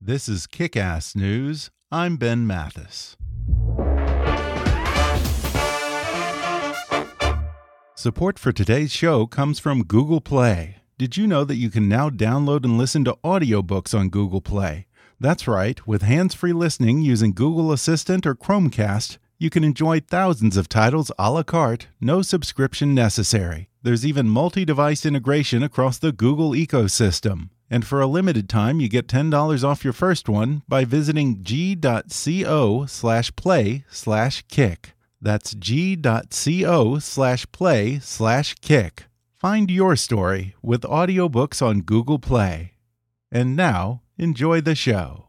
This is Kick Ass News. I'm Ben Mathis. Support for today's show comes from Google Play. Did you know that you can now download and listen to audiobooks on Google Play? That's right, with hands free listening using Google Assistant or Chromecast, you can enjoy thousands of titles a la carte, no subscription necessary. There's even multi device integration across the Google ecosystem. And for a limited time, you get $10 off your first one by visiting g.co slash play slash kick. That's g.co slash play slash kick. Find your story with audiobooks on Google Play. And now, enjoy the show.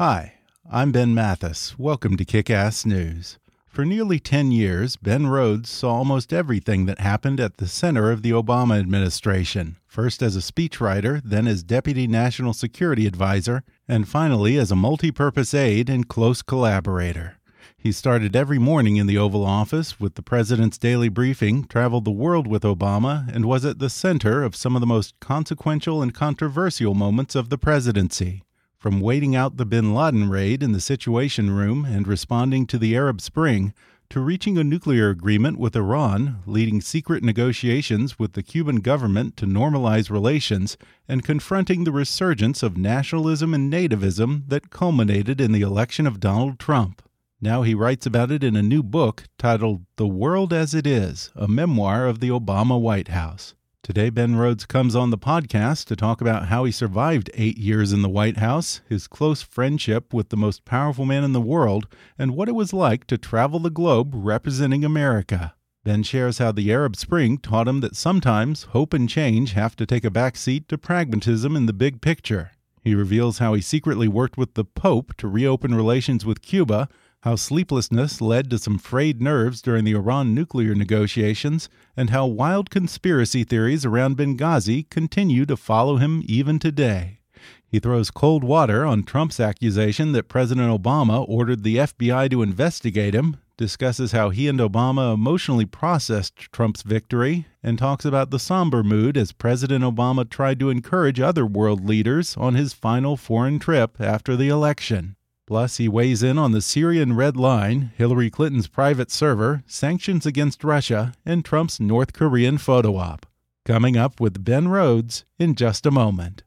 Hi, I'm Ben Mathis. Welcome to Kick Ass News. For nearly 10 years, Ben Rhodes saw almost everything that happened at the center of the Obama administration, first as a speechwriter, then as Deputy National Security Advisor, and finally as a multi purpose aide and close collaborator. He started every morning in the Oval Office with the President's daily briefing, traveled the world with Obama, and was at the center of some of the most consequential and controversial moments of the presidency. From waiting out the bin Laden raid in the Situation Room and responding to the Arab Spring, to reaching a nuclear agreement with Iran, leading secret negotiations with the Cuban government to normalize relations, and confronting the resurgence of nationalism and nativism that culminated in the election of Donald Trump. Now he writes about it in a new book titled The World as It Is, a memoir of the Obama White House. Today, Ben Rhodes comes on the podcast to talk about how he survived eight years in the White House, his close friendship with the most powerful man in the world, and what it was like to travel the globe representing America. Ben shares how the Arab Spring taught him that sometimes hope and change have to take a back seat to pragmatism in the big picture. He reveals how he secretly worked with the Pope to reopen relations with Cuba how sleeplessness led to some frayed nerves during the Iran nuclear negotiations, and how wild conspiracy theories around Benghazi continue to follow him even today. He throws cold water on Trump's accusation that President Obama ordered the FBI to investigate him, discusses how he and Obama emotionally processed Trump's victory, and talks about the somber mood as President Obama tried to encourage other world leaders on his final foreign trip after the election. Plus, he weighs in on the Syrian Red Line, Hillary Clinton's private server, sanctions against Russia, and Trump's North Korean photo op. Coming up with Ben Rhodes in just a moment.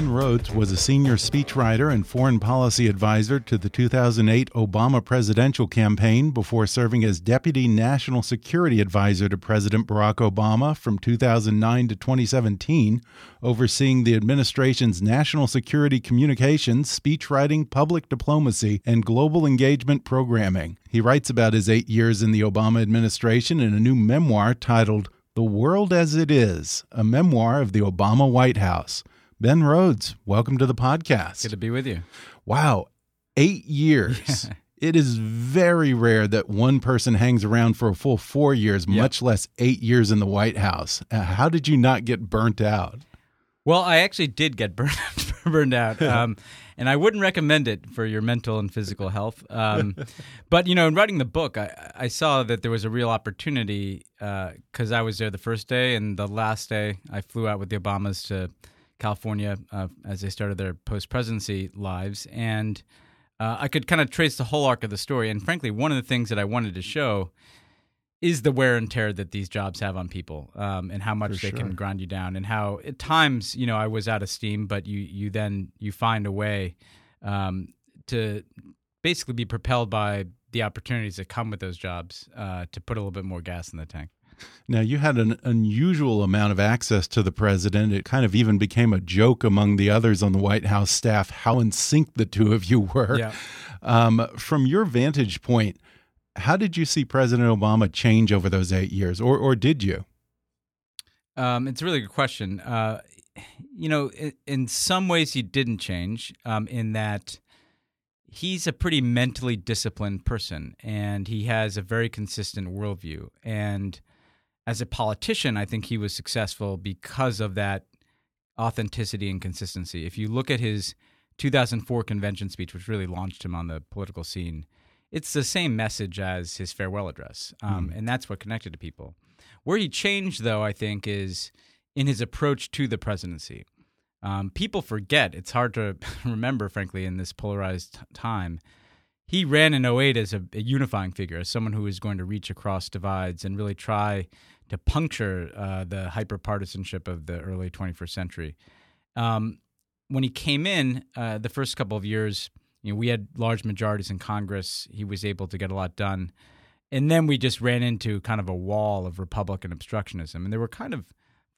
Ben Rhodes was a senior speechwriter and foreign policy advisor to the 2008 Obama presidential campaign before serving as deputy national security advisor to President Barack Obama from 2009 to 2017, overseeing the administration's national security communications, speechwriting, public diplomacy, and global engagement programming. He writes about his eight years in the Obama administration in a new memoir titled The World as It Is, a memoir of the Obama White House. Ben Rhodes, welcome to the podcast. Good to be with you. Wow, eight years. Yeah. It is very rare that one person hangs around for a full four years, yep. much less eight years in the White House. Uh, how did you not get burnt out? Well, I actually did get burned, burned out. Um, and I wouldn't recommend it for your mental and physical health. Um, but you know, in writing the book, I, I, saw that there was a real opportunity because uh, I was there the first day, and the last day I flew out with the Obamas to California uh, as they started their post presidency lives. And uh, I could kind of trace the whole arc of the story. And frankly, one of the things that I wanted to show is the wear and tear that these jobs have on people um, and how much For they sure. can grind you down and how at times you know i was out of steam but you you then you find a way um, to basically be propelled by the opportunities that come with those jobs uh, to put a little bit more gas in the tank now, you had an unusual amount of access to the president. It kind of even became a joke among the others on the White House staff how in sync the two of you were. Yeah. Um, from your vantage point, how did you see President Obama change over those eight years, or, or did you? Um, it's a really good question. Uh, you know, in, in, some ways, he didn't change um, in that he's a pretty mentally disciplined person, and he has a very consistent worldview. And as a politician, I think he was successful because of that authenticity and consistency. If you look at his 2004 convention speech, which really launched him on the political scene, it's the same message as his farewell address, um, mm. and that's what connected to people. Where he changed, though, I think, is in his approach to the presidency. Um, people forget, it's hard to remember, frankly, in this polarized time. He ran in 08 as a, a unifying figure, as someone who was going to reach across divides and really try to puncture uh, the hyperpartisanship of the early 21st century. Um, when he came in, uh, the first couple of years, you know, we had large majorities in Congress. He was able to get a lot done. And then we just ran into kind of a wall of Republican obstructionism. And there were kind of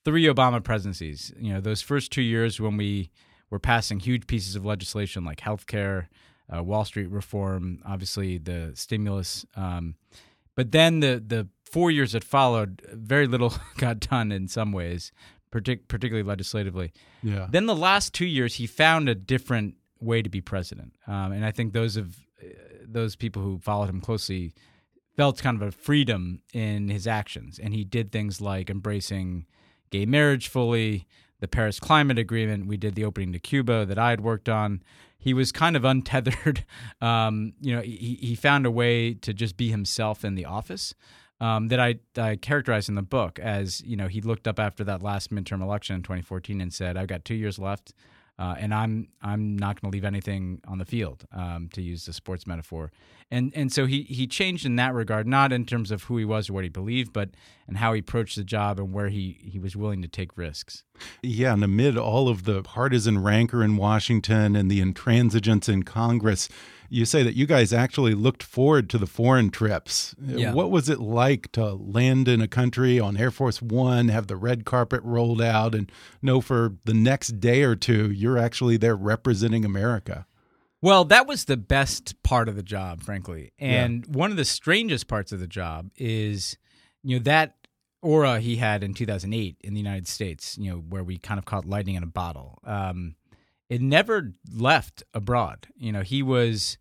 three Obama presidencies. You know, those first two years when we were passing huge pieces of legislation like health care, uh, Wall Street reform, obviously the stimulus. Um, but then the, the four years that followed, very little got done in some ways, partic- particularly legislatively. Yeah. Then the last two years, he found a different way to be president. Um, and I think those of uh, those people who followed him closely felt kind of a freedom in his actions. And he did things like embracing gay marriage fully, the Paris Climate Agreement. We did the opening to Cuba that I had worked on. He was kind of untethered. Um, you know, he, he found a way to just be himself in the office. Um, that I, I characterized in the book as you know he looked up after that last midterm election in 2014 and said I've got two years left uh, and I'm I'm not going to leave anything on the field, um, to use the sports metaphor. And and so he he changed in that regard, not in terms of who he was or what he believed, but and how he approached the job and where he he was willing to take risks. Yeah, and amid all of the partisan rancor in Washington and the intransigence in Congress, you say that you guys actually looked forward to the foreign trips. Yeah. What was it like to land in a country on Air Force One, have the red carpet rolled out, and know for the next day or two you're actually there representing America? Well, that was the best part of the job, frankly. And yeah. one of the strangest parts of the job is, you know, that aura he had in 2008 in the United States, you know, where we kind of caught lightning in a bottle. Um, it never left abroad. You know, he was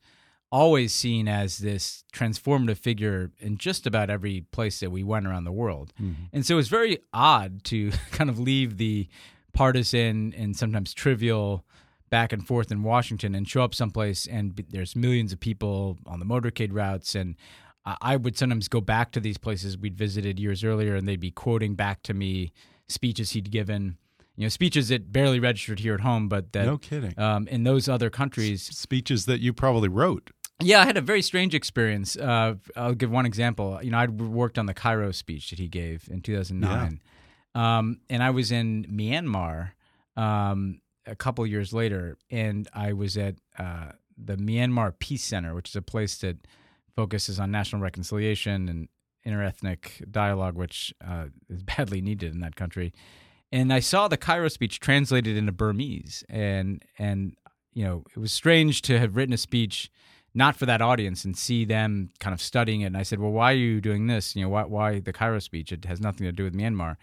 always seen as this transformative figure in just about every place that we went around the world. Mm-hmm. And so it was very odd to kind of leave the partisan and sometimes trivial back and forth in Washington and show up someplace and there's millions of people on the motorcade routes and I would sometimes go back to these places we'd visited years earlier and they'd be quoting back to me speeches he'd given you know speeches that barely registered here at home, but that no kidding um, in those other countries, S- speeches that you probably wrote. Yeah, I had a very strange experience. Uh, I'll give one example. You know, I worked on the Cairo speech that he gave in 2009, yeah. um, and I was in Myanmar um, a couple years later, and I was at uh, the Myanmar Peace Center, which is a place that focuses on national reconciliation and interethnic dialogue, which uh, is badly needed in that country and I saw the Cairo speech translated into Burmese, and and you know it was strange to have written a speech not for that audience and see them kind of studying it. And I said, well, why are you doing this? You know, why why the Cairo speech? It has nothing to do with Myanmar.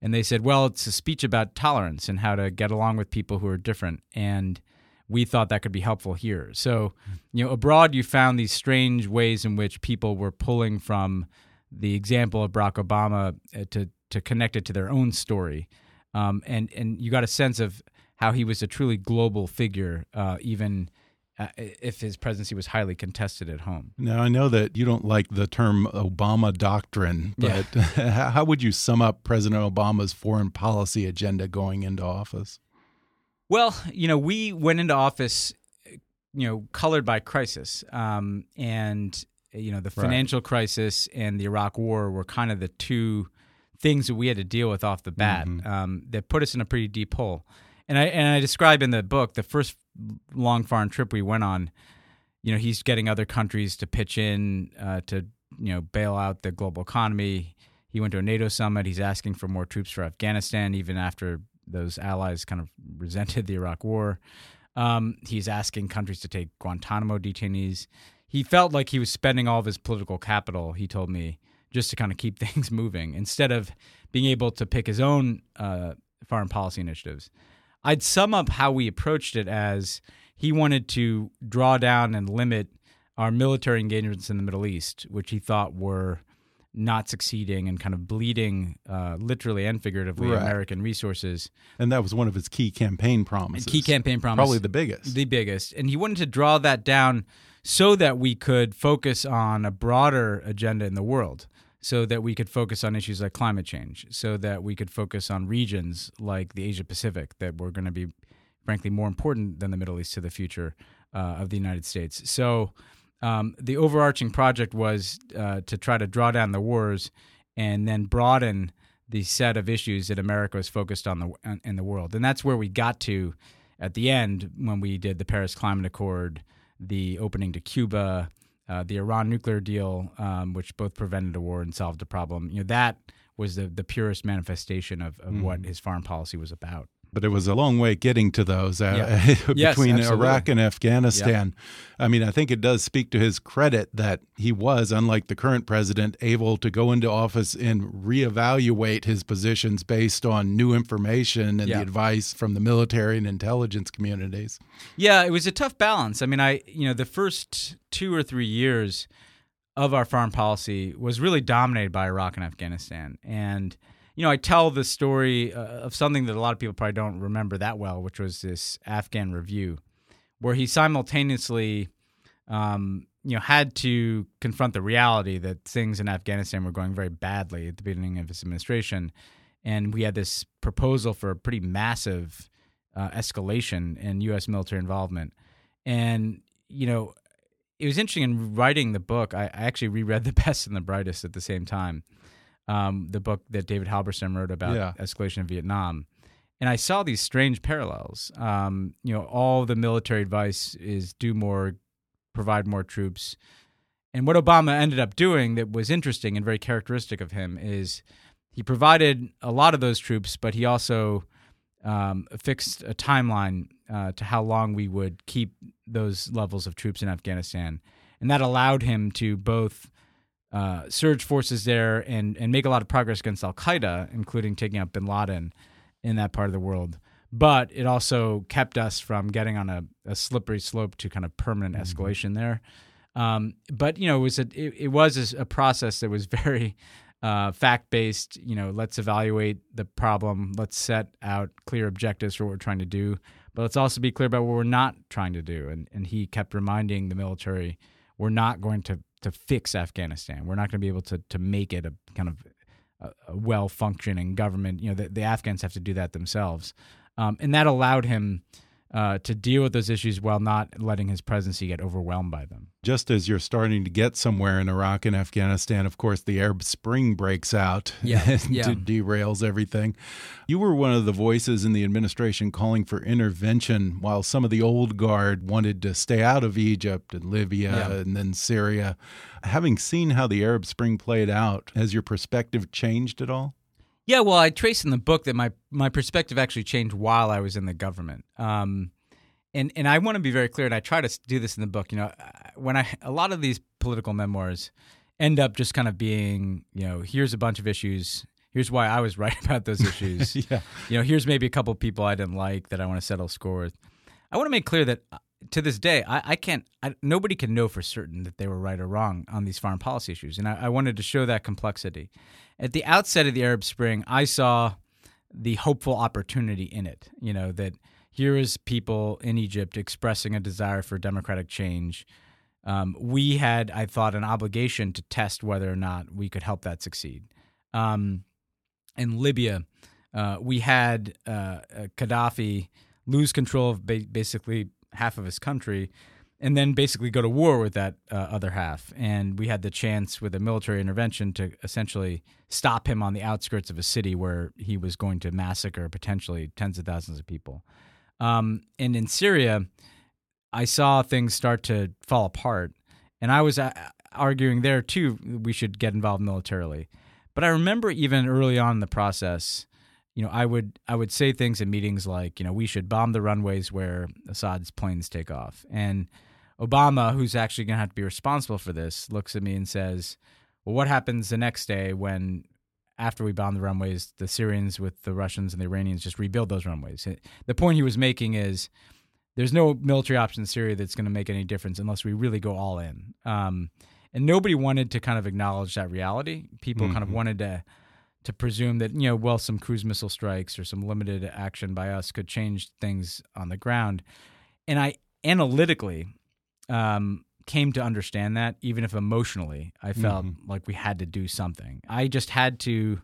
And they said, well, it's a speech about tolerance and how to get along with people who are different. And we thought that could be helpful here. So, you know, abroad, you found these strange ways in which people were pulling from the example of Barack Obama uh, to to connect it to their own story um, and and you got a sense of how he was a truly global figure, uh, even uh, if his presidency was highly contested at home. Now I know that you don't like the term Obama doctrine, but yeah. how would you sum up President Obama's foreign policy agenda going into office? Well, you know, we went into office, you know, colored by crisis, um, and you know, the financial right. crisis and the Iraq War were kind of the two things that we had to deal with off the bat mm-hmm. um, that put us in a pretty deep hole. And I and I describe in the book the first long foreign trip we went on. You know, he's getting other countries to pitch in uh, to you know bail out the global economy. He went to a NATO summit. He's asking for more troops for Afghanistan, even after those allies kind of resented the Iraq War. Um, he's asking countries to take Guantanamo detainees. He felt like he was spending all of his political capital. He told me just to kind of keep things moving instead of being able to pick his own uh, foreign policy initiatives. I'd sum up how we approached it as he wanted to draw down and limit our military engagements in the Middle East, which he thought were not succeeding and kind of bleeding, uh, literally and figuratively, Right. American resources. And that was one of his key campaign promises. Key campaign promise. Probably the biggest. the biggest. And he wanted to draw that down so that we could focus on a broader agenda in the world, so that we could focus on issues like climate change, so that we could focus on regions like the Asia Pacific that were going to be, frankly, more important than the Middle East to the future uh, of the United States. So um, the overarching project was uh, to try to draw down the wars and then broaden the set of issues that America was focused on the in the world, and that's where we got to at the end when we did the Paris Climate Accord, the opening to Cuba, uh, the Iran nuclear deal, um, which both prevented a war and solved a problem. You know that was the the purest manifestation of, of what his foreign policy was about. But it was a long way getting to those uh, Yeah. Between absolutely. Iraq and Afghanistan. I mean, I think it does speak to his credit that he was, unlike the current president, able to go into office and reevaluate his positions based on new information and Yeah. the advice from the military and intelligence communities. Yeah, it was a tough balance. I mean, I you know the first two or three years of our foreign policy was really dominated by Iraq and Afghanistan, and you know I tell the story uh, of something that a lot of people probably don't remember that well, which was this Afghan review, where he simultaneously. Um, you know, had to confront the reality that things in Afghanistan were going very badly at the beginning of his administration, and we had this proposal for a pretty massive uh, escalation in U.S. military involvement. And you know, it was interesting in writing the book. I, I actually reread The Best and the Brightest at the same time, um, the book that David Halberstam wrote about Yeah. escalation in Vietnam. And I saw these strange parallels. Um, you know, all the military advice is do more, provide more troops. And what Obama ended up doing that was interesting and very characteristic of him is he provided a lot of those troops, but he also um, fixed a timeline uh, to how long we would keep those levels of troops in Afghanistan, and that allowed him to both uh, surge forces there and and make a lot of progress against Al Qaeda, including taking out Bin Laden in that part of the world. But it also kept us from getting on a, a slippery slope to kind of permanent escalation there. Um, but you know, it was a it, it was a, a process that was very uh, fact based. You know, let's evaluate the problem. Let's set out clear objectives for what we're trying to do. But let's also be clear about what we're not trying to do. And and he kept reminding the military, we're not going to to fix Afghanistan. We're not going to be able to to make it a kind of a, a well functioning government. You know, the, the Afghans have to do that themselves. Um, and that allowed him uh, to deal with those issues while not letting his presidency get overwhelmed by them. Just as you're starting to get somewhere in Iraq and Afghanistan, of course, the Arab Spring breaks out Yeah, and yeah. derails everything. You were one of the voices in the administration calling for intervention while some of the old guard wanted to stay out of Egypt and Libya Yeah. and then Syria. Having seen how the Arab Spring played out, has your perspective changed at all? Yeah, well, I trace in the book that my my perspective actually changed while I was in the government. Um, and and I want to be very clear, and I try to do this in the book. You know, when I a lot of these political memoirs end up just kind of being, you know, here's a bunch of issues. Here's why I was right about those issues. Yeah. You know, here's maybe a couple of people I didn't like that I want to settle score with. I want to make clear that uh, to this day, I, I can't. I, nobody can know for certain that they were right or wrong on these foreign policy issues, and I, I wanted to show that complexity. At the outset of the Arab Spring, I saw the hopeful opportunity in it. You know that here is people in Egypt expressing a desire for democratic change. Um, we had, I thought, an obligation to test whether or not we could help that succeed. Um, in Libya, uh, we had uh, uh, Gaddafi lose control of ba- basically half of his country and then basically go to war with that uh, other half. And we had the chance with a military intervention to essentially stop him on the outskirts of a city where he was going to massacre potentially tens of thousands of people. Um, and in Syria, I saw things start to fall apart. And I was uh, arguing there too, we should get involved militarily. But I remember even early on in the process, you know, I would I would say things in meetings like, you know, we should bomb the runways where Assad's planes take off. And Obama, who's actually going to have to be responsible for this, looks at me and says, "Well, what happens the next day when after we bomb the runways, the Syrians with the Russians and the Iranians just rebuild those runways?" The point he was making is there's no military option in Syria that's going to make any difference unless we really go all in. Um, and nobody wanted to kind of acknowledge that reality. People mm-hmm. kind of mm-hmm. wanted to to presume that you know, well, some cruise missile strikes or some limited action by us could change things on the ground. And I analytically um, came to understand that, even if emotionally I felt mm-hmm. like we had to do something. I just had to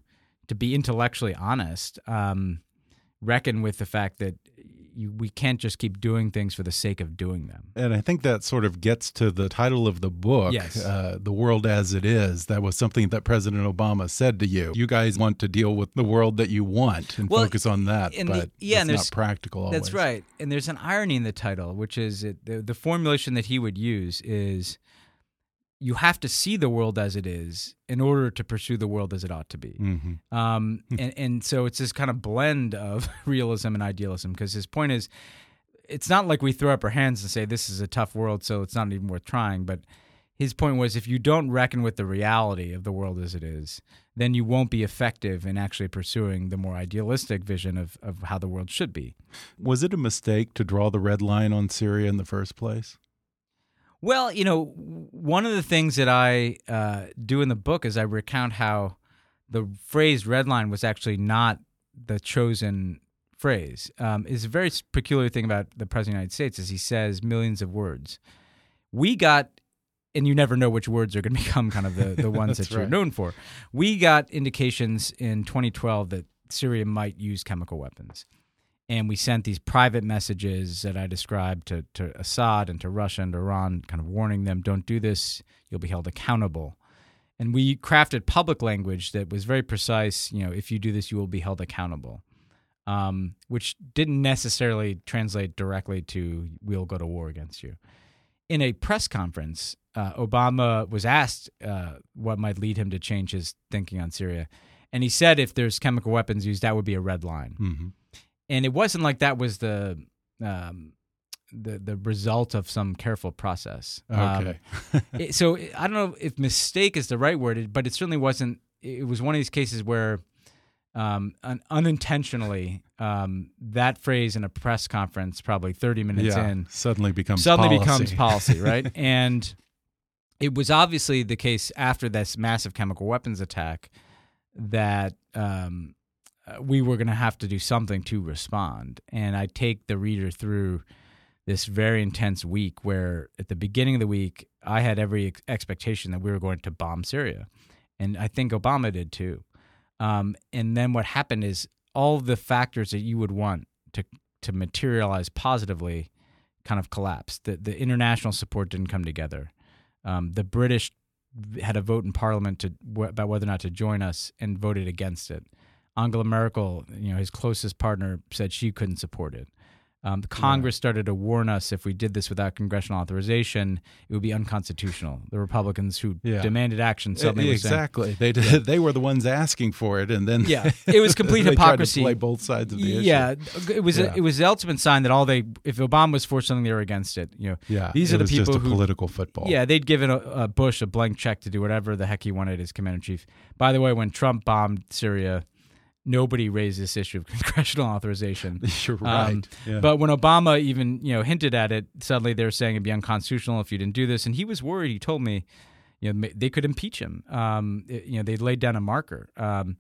to be intellectually honest, um, reckon with the fact that you, we can't just keep doing things for the sake of doing them. And I think that sort of gets to the title of the book, yes. uh, The World as It Is. That was something that President Obama said to you. You guys want to deal with the world that you want and well, focus on that, but the, yeah, and not practical always. That's right. And there's an irony in the title, which is it, the, the formulation that he would use is you have to see the world as it is in order to pursue the world as it ought to be. Mm-hmm. Um, and, and so it's this kind of blend of realism and idealism because his point is it's not like we throw up our hands and say this is a tough world, so it's not even worth trying. But his point was if you don't reckon with the reality of the world as it is, then you won't be effective in actually pursuing the more idealistic vision of, of how the world should be. Was it a mistake to draw the red line on Syria in the first place? Well, you know, one of the things that I uh, do in the book is I recount how the phrase "red line" was actually not the chosen phrase. Um, is a very peculiar thing about the president of the United States is he says millions of words. We got, and you never know which words are going to become kind of the, the ones that you're right. known for. We got indications in 2012 that Syria might use chemical weapons and we sent these private messages that I described to, to Assad and to Russia and Iran, kind of warning them, don't do this, you'll be held accountable. And we crafted public language that was very precise, you know, if you do this, you will be held accountable, um, which didn't necessarily translate directly to we'll go to war against you. In a press conference, uh, Obama was asked uh, what might lead him to change his thinking on Syria. And he said if there's chemical weapons used, that would be a red line. Mm-hmm and it wasn't like that was the um, the the result of some careful process. Okay. Um, it, so I don't know if mistake is the right word, but it certainly wasn't. It was one of these cases where um, un- unintentionally um, that phrase in a press conference, probably thirty minutes yeah, in, suddenly becomes suddenly policy. becomes policy, right? and it was obviously the case after this massive chemical weapons attack that um, uh, we were going to have to do something to respond. And I take the reader through this very intense week where at the beginning of the week, I had every ex- expectation that we were going to bomb Syria. And I think Obama did too. Um, and then what happened is all the factors that you would want to, to materialize positively kind of collapsed. The, the international support didn't come together. Um, the British had a vote in Parliament to, about whether or not to join us and voted against it. Angela Merkel, you know, his closest partner, said she couldn't support it. Um, Congress yeah. started to warn us if we did this without congressional authorization, it would be unconstitutional. The Republicans who yeah. demanded action suddenly exactly saying, they did, yeah. they were the ones asking for it, and then yeah, it was complete hypocrisy. play both sides of the issue. Yeah, it was a, it was the ultimate sign that all they if Obama was for something, they were against it. You know, yeah, these are the people just a who political football. Yeah, they'd given a, a Bush a blank check to do whatever the heck he wanted as commander in chief. By the way, when Trump bombed Syria nobody raised this issue of congressional authorization. You're right. Um, yeah. But when Obama even you know hinted at it, suddenly they're saying it'd be unconstitutional if you didn't do this, and he was worried. He told me, you know, they could impeach him. Um, it, you know, they laid down a marker. Um,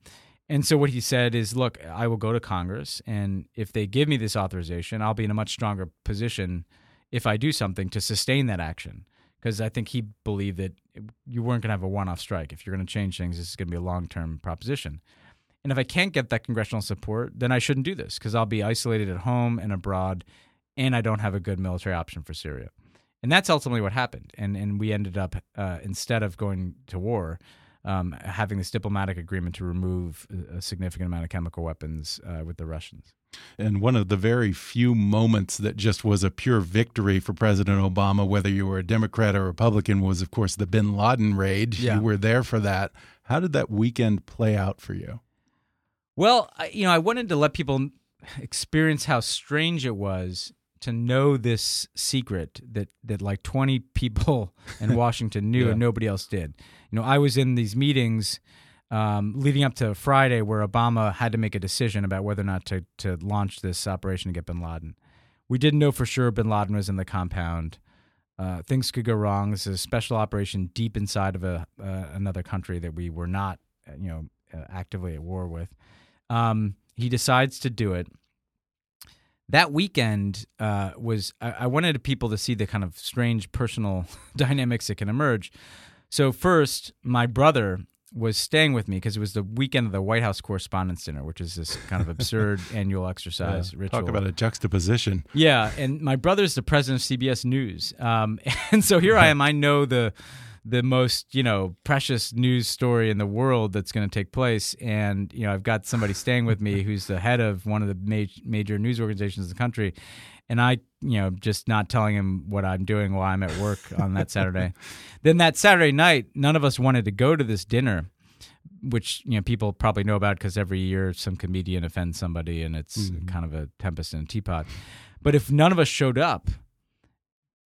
and so what he said is, look, I will go to Congress, and if they give me this authorization, I'll be in a much stronger position if I do something to sustain that action. Because I think he believed that you weren't going to have a one-off strike. If you're going to change things, this is going to be a long-term proposition. And if I can't get that congressional support, then I shouldn't do this because I'll be isolated at home and abroad, and I don't have a good military option for Syria. And that's ultimately what happened. And and we ended up uh, instead of going to war, um, having this diplomatic agreement to remove a significant amount of chemical weapons uh, with the Russians. And one of the very few moments that just was a pure victory for President Obama, whether you were a Democrat or Republican, was, of course, the bin Laden raid. Yeah. You were there for that. How did that weekend play out for you? Well, I, you know, I wanted to let people experience how strange it was to know this secret that that like 20 people in Washington knew yeah. and nobody else did. You know, I was in these meetings um, leading up to Friday where Obama had to make a decision about whether or not to to launch this operation to get Bin Laden. we didn't know for sure bin Laden was in the compound. Uh, things could go wrong. This is a special operation deep inside of a uh, another country that we were not, uh, you know, uh, actively at war with. Um, he decides to do it. That weekend uh, was I, I wanted people to see the kind of strange personal dynamics that can emerge. So first, my brother was staying with me because it was the weekend of the White House Correspondents' Dinner, which is this kind of absurd annual exercise Yeah, ritual. Talk about a juxtaposition. Yeah, and my brother's the president of CBS News, um, and so here I am. I know the the most you know precious news story in the world that's going to take place, and you know I've got somebody staying with me who's the head of one of the ma- major news organizations in the country, and I you know just not telling him what I'm doing while I'm at work on that Saturday. then that Saturday night, none of us wanted to go to this dinner which you know people probably know about because every year some comedian offends somebody and it's mm-hmm. kind of a tempest in a teapot. But if none of us showed up,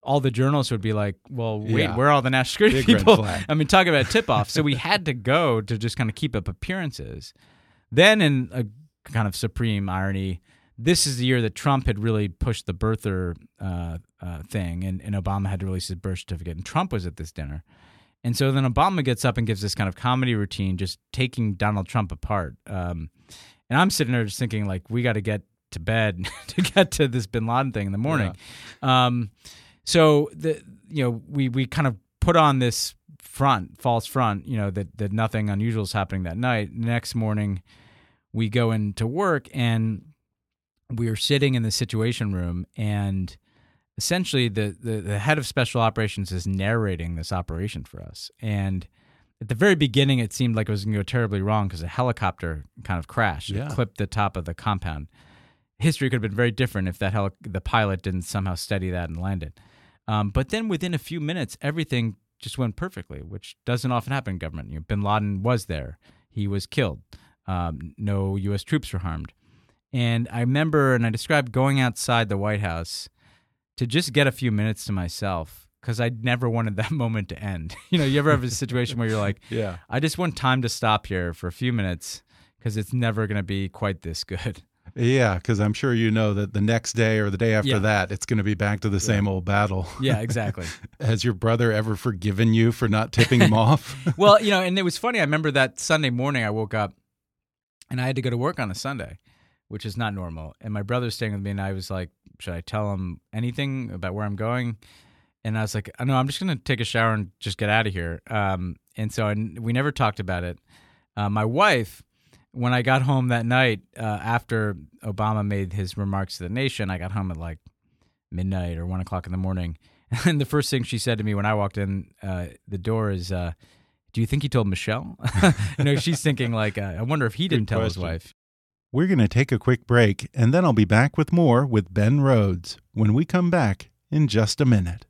all the journalists would be like, "Well, wait, Yeah. where are all the national security Big people?" I mean, talk about tip off. so we had to go to just kind of keep up appearances. Then, in a kind of supreme irony, this is the year that Trump had really pushed the birther uh, uh, thing, and, and Obama had to release his birth certificate, and Trump was at this dinner. And so then Obama gets up and gives this kind of comedy routine, just taking Donald Trump apart. Um, and I'm sitting there just thinking, like, we got to get to bed to get to this Bin Laden thing in the morning. Um, so the you know we we kind of put on this front, false front, you know that that nothing unusual is happening that night. Next morning, we go into work and we are sitting in the situation room and essentially the, the, the head of special operations is narrating this operation for us. And at the very beginning, it seemed like it was going to go terribly wrong because a helicopter kind of crashed, It Yeah. clipped the top of the compound. History could have been very different if that heli- the pilot didn't somehow steady that and land it. Um, but then within a few minutes, everything just went perfectly, which doesn't often happen in government. You know, Bin Laden was there; he was killed. Um, no U.S. troops were harmed. And I remember, and I described going outside the White House to just get a few minutes to myself because I never wanted that moment to end. You know, you ever have a situation where you're like, Yeah. I just want time to stop here for a few minutes because it's never going to be quite this good. Yeah, because I'm sure you know that the next day or the day after Yeah. that, it's going to be back to the same old battle. Yeah, exactly. Has your brother ever forgiven you for not tipping him off? well, you know, and it was funny. I remember that Sunday morning I woke up and I had to go to work on a Sunday, which is not normal. And my brother's staying with me, and I was like, should I tell him anything about where I'm going? And I was like, I know I'm just going to take a shower and just get out of here. Um, and so I, we never talked about it. Uh, my wife, when I got home that night uh, after Obama made his remarks to the nation, I got home at like midnight or one o'clock in the morning. And the first thing she said to me when I walked in uh, the door is, uh, "Do you think he told Michelle?" you know, she's thinking like, uh, "I wonder if he didn't tell his wife." We're going to take a quick break, and then I'll be back with more with Ben Rhodes when we come back in just a minute.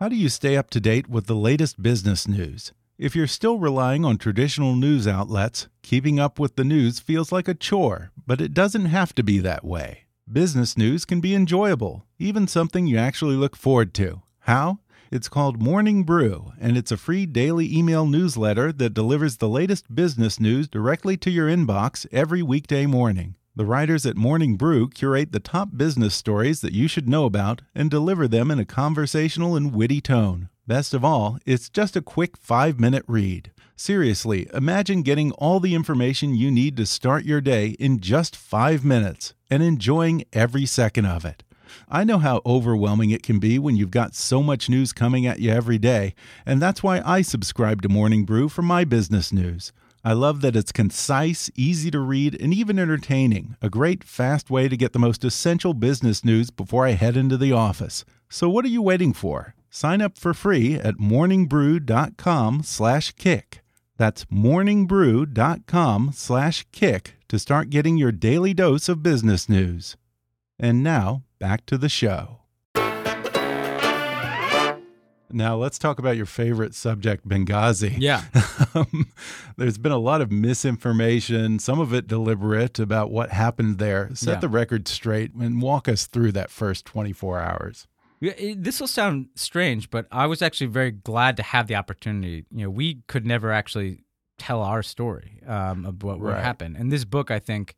How do you stay up to date with the latest business news? If you're still relying on traditional news outlets, keeping up with the news feels like a chore, but it doesn't have to be that way. Business news can be enjoyable, even something you actually look forward to. How? It's called Morning Brew, and it's a free daily email newsletter that delivers the latest business news directly to your inbox every weekday morning. The writers at Morning Brew curate the top business stories that you should know about and deliver them in a conversational and witty tone. Best of all, it's just a quick five minute read. Seriously, imagine getting all the information you need to start your day in just five minutes and enjoying every second of it. I know how overwhelming it can be when you've got so much news coming at you every day, and that's why I subscribe to Morning Brew for my business news. I love that it's concise, easy to read, and even entertaining. A great, fast way to get the most essential business news before I head into the office. So what are you waiting for? Sign up for free at morningbrew.com/kick. That's morningbrew.com/kick to start getting your daily dose of business news. And now, back to the show. Now, let's talk about your favorite subject, Benghazi. Yeah. Um, there's been a lot of misinformation, some of it deliberate, about what happened there. Set Yeah. the record straight and walk us through that first 24 hours. Yeah, This will sound strange, but I was actually very glad to have the opportunity. You know, we could never actually tell our story um, of what, what Right. happened. And this book, I think,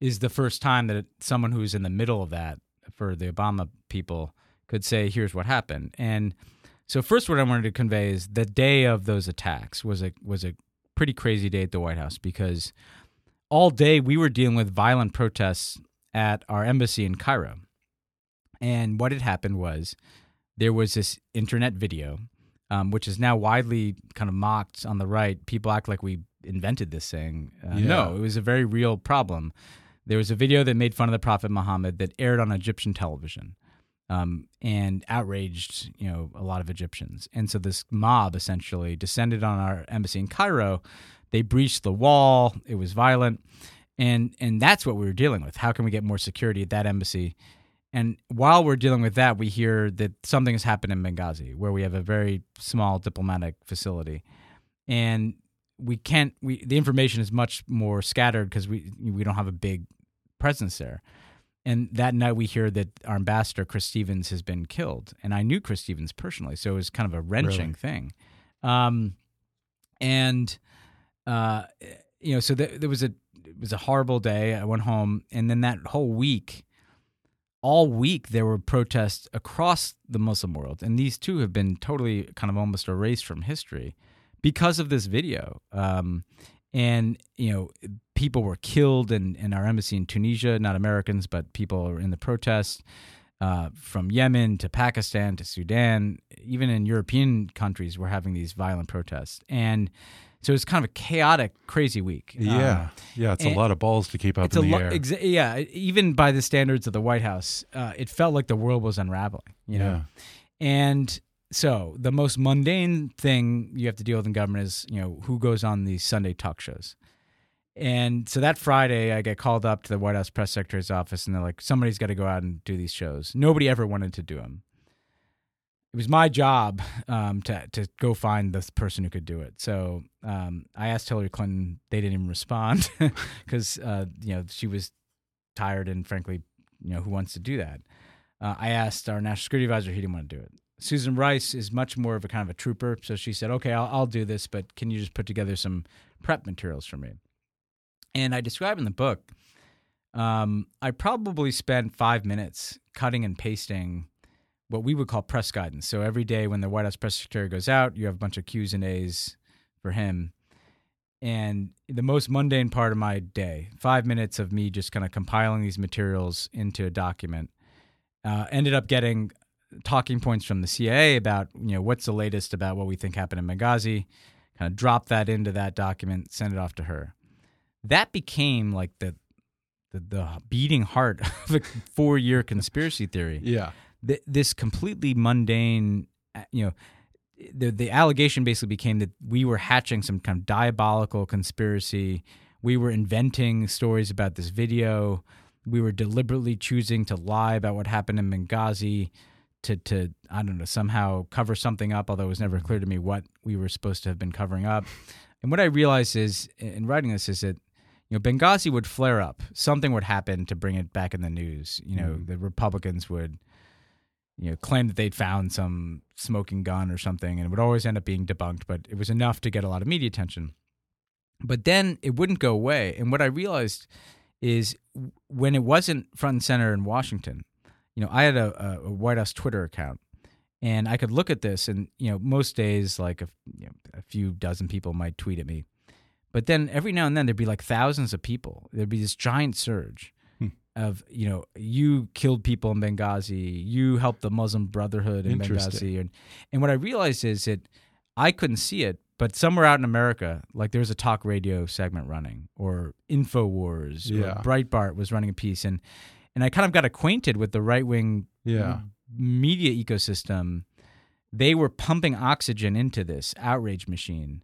is the first time that someone who's in the middle of that for the Obama people could say, "Here's what happened." And so, first, what I wanted to convey is the day of those attacks was a was a pretty crazy day at the White House because all day we were dealing with violent protests at our embassy in Cairo. And what had happened was there was this internet video, um, which is now widely kind of mocked on the right. People act like we invented this thing. Uh, Yeah. No, it was a very real problem. There was a video that made fun of the Prophet Muhammad that aired on Egyptian television. Um, and outraged, you know, a lot of Egyptians, and so this mob essentially descended on our embassy in Cairo. They breached the wall. It was violent, and and that's what we were dealing with. How can we get more security at that embassy? And while we're dealing with that, we hear that something has happened in Benghazi, where we have a very small diplomatic facility, and we can't. We the information is much more scattered because we we don't have a big presence there. And that night, we hear that our ambassador Chris Stevens has been killed, and I knew Chris Stevens personally, so it was kind of a wrenching Really? thing. Um, and uh, you know, so th- there was a it was a horrible day. I went home, and then that whole week, all week there were protests across the Muslim world, and these two have been totally kind of almost erased from history because of this video. Um, and you know, people were killed in, in our embassy in Tunisia, not Americans, but people were in the protests. Uh, from Yemen to Pakistan to Sudan, even in European countries, we're having these violent protests, and so it's kind of a chaotic, crazy week. Um, Yeah, yeah, it's a lot of balls to keep up in the lo- air. exa- yeah. Even by the standards of the White House, uh, it felt like the world was unraveling. You know, yeah, and so the most mundane thing you have to deal with in government is you know who goes on these Sunday talk shows. And so that Friday, I get called up to the White House press secretary's office, and they're like, "Somebody's got to go out and do these shows." Nobody ever wanted to do them. It was my job um, to to go find the person who could do it. So um, I asked Hillary Clinton. They didn't even respond because uh, you know she was tired, and frankly, you know who wants to do that. Uh, I asked our national security advisor. He didn't want to do it. Susan Rice is much more of a kind of a trooper, so she said, "Okay, I'll, I'll do this, but can you just put together some prep materials for me?" And I describe in the book, um, I probably spent five minutes cutting and pasting what we would call press guidance. So every day when the White House press secretary goes out, you have a bunch of Q's and A's for him. And the most mundane part of my day, five minutes of me just kind of compiling these materials into a document, uh, ended up getting talking points from the CIA about you know what's the latest about what we think happened in Benghazi. Kind of drop that into that document, send it off to her. That became like the the, the beating heart of a four year conspiracy theory yeah, th- this completely mundane, uh, you know, the the allegation basically became that we were hatching some kind of diabolical conspiracy. We were inventing stories about this video. We were deliberately choosing to lie about what happened in Benghazi to to I don't know somehow cover something up. Although it was never clear to me what we were supposed to have been covering up. And what I realized is in writing this is that you know Benghazi would flare up. Something would happen to bring it back in the news. You know, Mm. the Republicans would you know claim that they'd found some smoking gun or something and it would always end up being debunked but it was enough to get a lot of media attention but then it wouldn't go away and what i realized is when it wasn't front and center in washington you know i had a, a, white house twitter account and i could look at this and you know most days like a, you know, a few dozen people might tweet at me but then every now and then there'd be like thousands of people there'd be this giant surge Hmm. of you know you killed people in Benghazi, you helped the Muslim Brotherhood in Benghazi, and and what I realized is that I couldn't see it, but somewhere out in America, like there was a talk radio segment running, or Infowars, Yeah. or Breitbart was running a piece, and and I kind of got acquainted with the right wing yeah, media ecosystem, they were pumping oxygen into this outrage machine.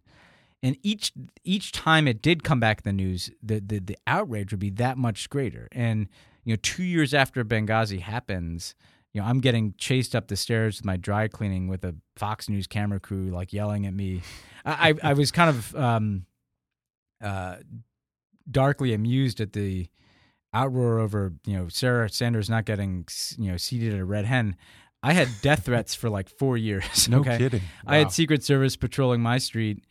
And each each time it did come back in the news, the, the the outrage would be that much greater. And you know, two years after Benghazi happens, you know, I'm getting chased up the stairs with my dry cleaning with a Fox News camera crew like yelling at me. I I, I was kind of um, uh, darkly amused at the outroar over you know Sarah Sanders not getting you know seated at a red hen. I had death threats for like four years. no okay? kidding. I had Secret Service patrolling my street,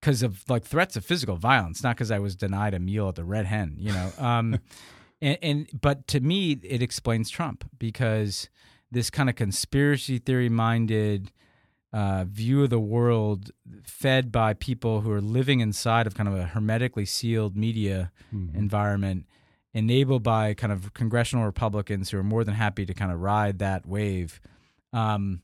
because of like threats of physical violence, not because I was denied a meal at the Red Hen, you know. Um, and, and but to me, it explains Trump because this kind of conspiracy theory minded uh, view of the world, fed by people who are living inside of kind of a hermetically sealed media Mhm. environment, enabled by kind of congressional Republicans who are more than happy to kind of ride that wave. Um,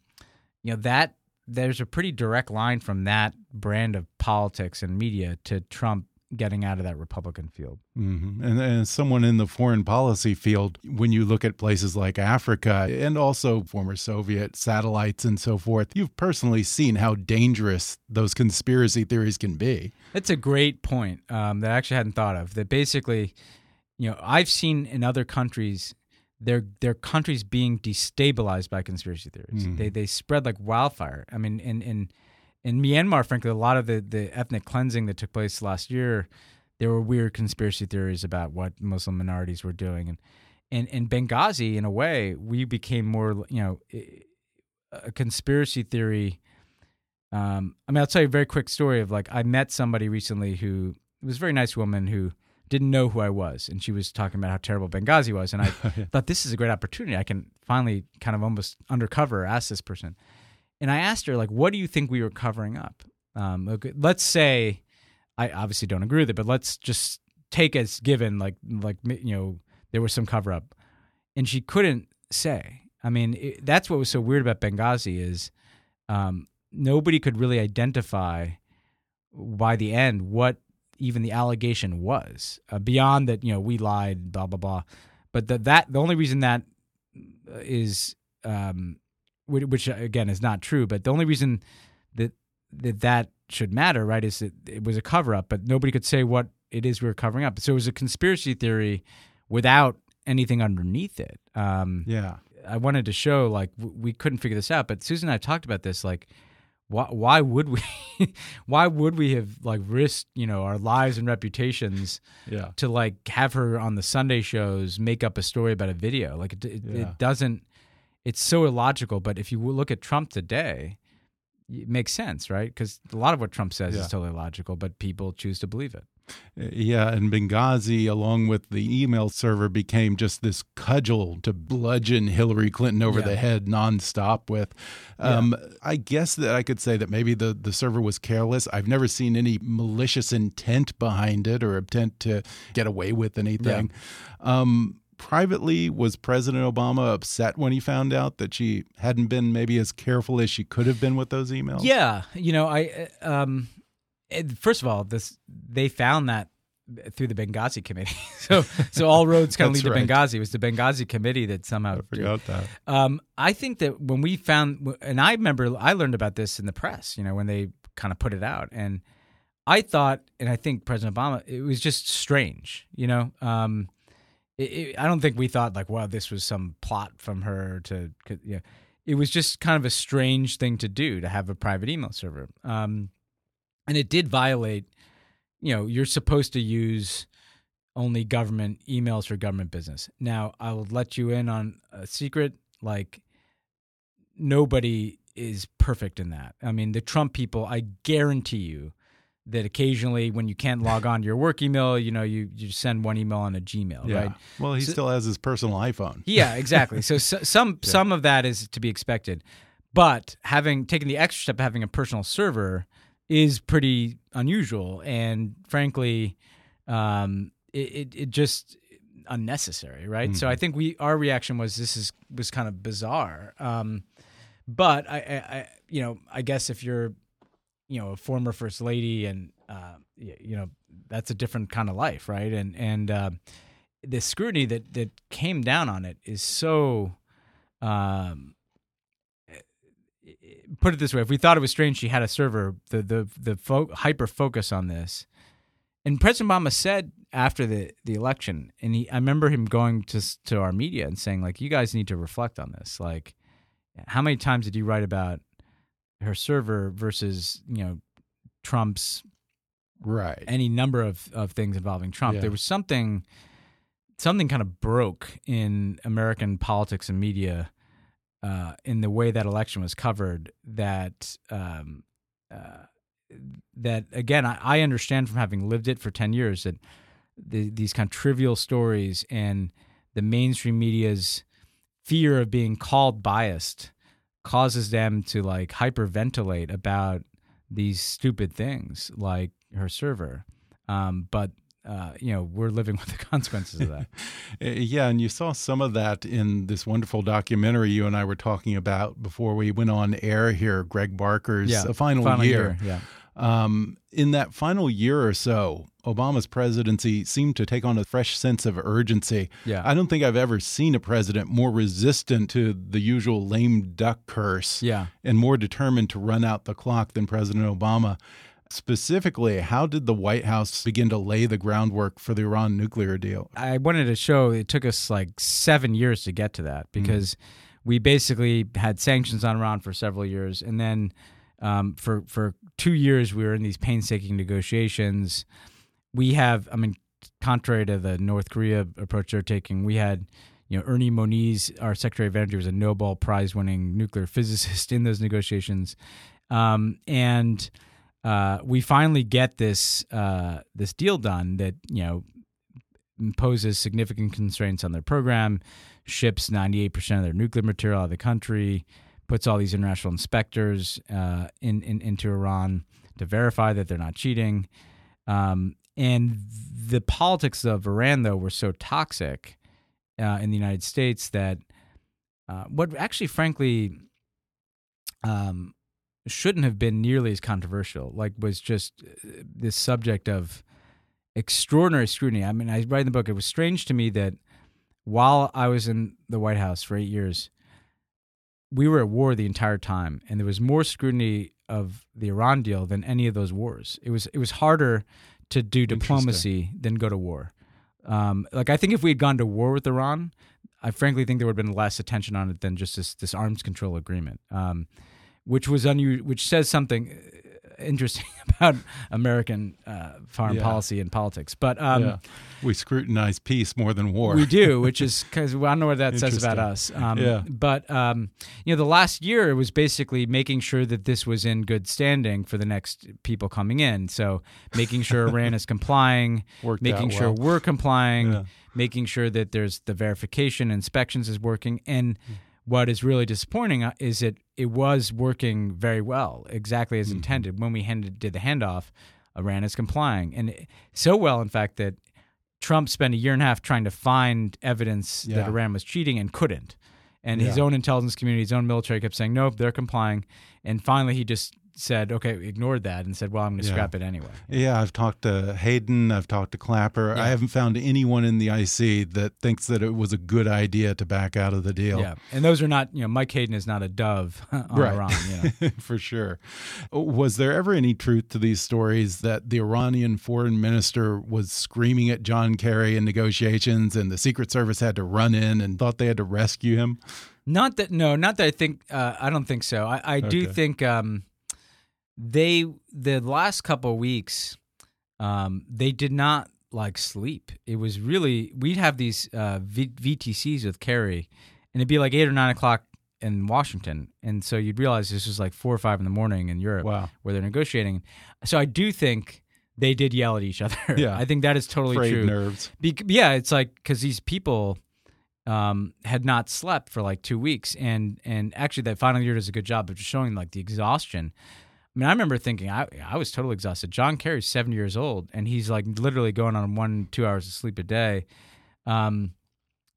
you know that there's a pretty direct line from that brand of politics and media to Trump getting out of that Republican field. Mhm. And, and as someone in the foreign policy field, when you look at places like Africa and also former Soviet satellites and so forth, you've personally seen how dangerous those conspiracy theories can be. That's a great point um, that I actually hadn't thought of. That basically, you know, I've seen in other countries, their their countries being destabilized by conspiracy theories. Mhm. They they spread like wildfire. I mean, in in in Myanmar, frankly, a lot of the the ethnic cleansing that took place last year, there were weird conspiracy theories about what Muslim minorities were doing, and and in Benghazi, in a way, we became more, you know, a conspiracy theory. Um, I mean, I'll tell you a very quick story of like I met somebody recently who was a very nice woman who didn't know who I was, and she was talking about how terrible Benghazi was, and I thought this is a great opportunity. I can finally kind of almost undercover ask this person, and I asked her like, "What do you think we were covering up?" Um, okay, let's say I obviously don't agree with it, but let's just take as given like like you know there was some cover up, and she couldn't say. I mean, it, that's what was so weird about Benghazi is um, nobody could really identify by the end what even the allegation was uh, beyond that you know we lied blah blah blah but the, that the only reason that is um, which, which again is not true but the only reason that that that should matter right is that it was a cover up but nobody could say what it is we were covering up so it was a conspiracy theory without anything underneath it um, Yeah. I wanted to show like w- we couldn't figure this out, but Susan and I talked about this. Like, why why would we? why would we have like risked you know our lives and reputations Yeah. to like have her on the Sunday shows make up a story about a video? Like it it, Yeah. it doesn't. It's so illogical. But if you look at Trump today, it makes sense, right? Because a lot of what Trump says Yeah. is totally illogical, but people choose to believe it. Yeah, and Benghazi, along with the email server, became just this cudgel to bludgeon Hillary Clinton over Yeah. the head nonstop with. Um, I guess that I could say that maybe the, the server was careless. I've never seen any malicious intent behind it or intent to get away with anything. Um, privately, was President Obama upset when he found out that she hadn't been maybe as careful as she could have been with those emails? Yeah, you know, I uh, um, first of all, this they found that through the Benghazi committee. so so all roads kind of lead to right. Benghazi. It was the Benghazi committee that somehow. I forgot that. Um, I think that when we found, and I remember I learned about this in the press. You know, when they kind of put it out, and I thought, and I think President Obama, it was just strange. You know, um, it, it, I don't think we thought like, wow, this was some plot from her to, 'cause, yeah. It was just kind of a strange thing to do to have a private email server, um, and it did violate. You know, you're supposed to use only government emails for government business. Now, I will let you in on a secret. Like, nobody is perfect in that. I mean, the Trump people, I guarantee you that occasionally when you can't log on to your work email, you know, you, you send one email on a Gmail, Yeah. right? Well, he So- still has his personal iPhone. Yeah, exactly. so, so some Yeah. some of that is to be expected, but having taken the extra step of having a personal server is pretty unusual, and frankly, um, it, it it just unnecessary, right? So I think we our reaction was this is was kind of bizarre, um, but I, I, I you know I guess if you're you know a former first lady and uh, you know that's a different kind of life, right? And and uh, the scrutiny that that came down on it is so um put it this way if we thought it was strange she had a server the the the fo- hyper focus on this and president obama said after the the election and he i remember him going to to our media and saying like you guys need to reflect on this like how many times did you write about her server versus you know trump's Right. any number of, of things involving Trump. Yeah. There was something something kind of broke in American politics and media uh, in the way that election was covered that um, uh, that again I, I understand from having lived it for ten years that the, these kind of trivial stories and the mainstream media's fear of being called biased causes them to like hyperventilate about these stupid things like her server. Um, but uh, you know, we're living with the consequences of that. yeah, and you saw some of that in this wonderful documentary you and I were talking about before we went on air here. Greg Barker's yeah, final, final year. year. Yeah. Um, in that final year or so, Obama's presidency seemed to take on a fresh sense of urgency. Yeah. I don't think I've ever seen a president more resistant to the usual lame duck curse Yeah. and more determined to run out the clock than President Obama. Specifically, how did the White House begin to lay the groundwork for the Iran nuclear deal? I wanted to show it took us like seven years to get to that because we basically had sanctions on Iran for several years, and then um, for for two years we were in these painstaking negotiations. We have, I mean, contrary to the North Korea approach they're taking, we had. You know, Ernie Moniz, our Secretary of Energy, was a Nobel Prize-winning nuclear physicist in those negotiations, um, and uh, we finally get this uh, this deal done that you know imposes significant constraints on their program, ships 98% of their nuclear material out of the country, puts all these international inspectors uh, in, in into Iran to verify that they're not cheating. Um, and the politics of Iran, though, were so toxic uh, in the United States that uh, what actually, frankly, um, shouldn't have been nearly as controversial. Like, was just uh, this subject of extraordinary scrutiny. I mean, I write in the book. It was strange to me that while I was in the White House for eight years, we were at war the entire time, and there was more scrutiny of the Iran deal than any of those wars. It was it was harder to do diplomacy than go to war. Um, like I think if we had gone to war with Iran, I frankly think there would have been less attention on it than just this this arms control agreement, um, which was unu- which says something uh, interesting about American uh, foreign Yeah. policy and politics. But um, yeah. We scrutinize peace more than war. we do, which is because I don't know what that says about us. Um, Yeah. But um, you know, the last year it was basically making sure that this was in good standing for the next people coming in. So making sure Iran is complying, Worked making sure well. we're complying, Yeah. making sure that there's the verification inspections is working, and what is really disappointing uh, is that it was working very well, exactly Mm-hmm. as intended. When we handed, did the handoff, Iran is complying, and it- so well, in fact, that Trump spent a year and a half trying to find evidence that Iran was cheating and couldn't. And his own intelligence community, his own military kept saying, nope, they're complying. And finally, he just said, okay, ignored that and said, well, I'm going to Yeah. scrap it anyway. Yeah, I've talked to Hayden, I've talked to Clapper. I haven't found anyone in the IC that thinks that it was a good idea to back out of the deal. Yeah. And those are not, you know, Mike Hayden is not a dove on Right. Iran. You know? For sure. Was there ever any truth to these stories that the Iranian foreign minister was screaming at John Kerry in negotiations and the Secret Service had to run in and thought they had to rescue him? Not that no, not that I think uh, I don't think so. I, I do think um, they the last couple of weeks um, they did not like sleep. It was really we'd have these uh, v- VTCs with Kerry, and it'd be like eight or nine o'clock in Washington, and so you'd realize this was like four or five in the morning in Europe Wow. where they're negotiating. So I do think they did yell at each other. Yeah. I think that is totally Frayed true. nerves. Bec- yeah, it's like because these people um, had not slept for like two weeks, and and actually that final year does a good job of just showing like the exhaustion. I mean, I remember thinking I I was totally exhausted. John Kerry's seventy years old, and he's like literally going on one two hours of sleep a day. Um,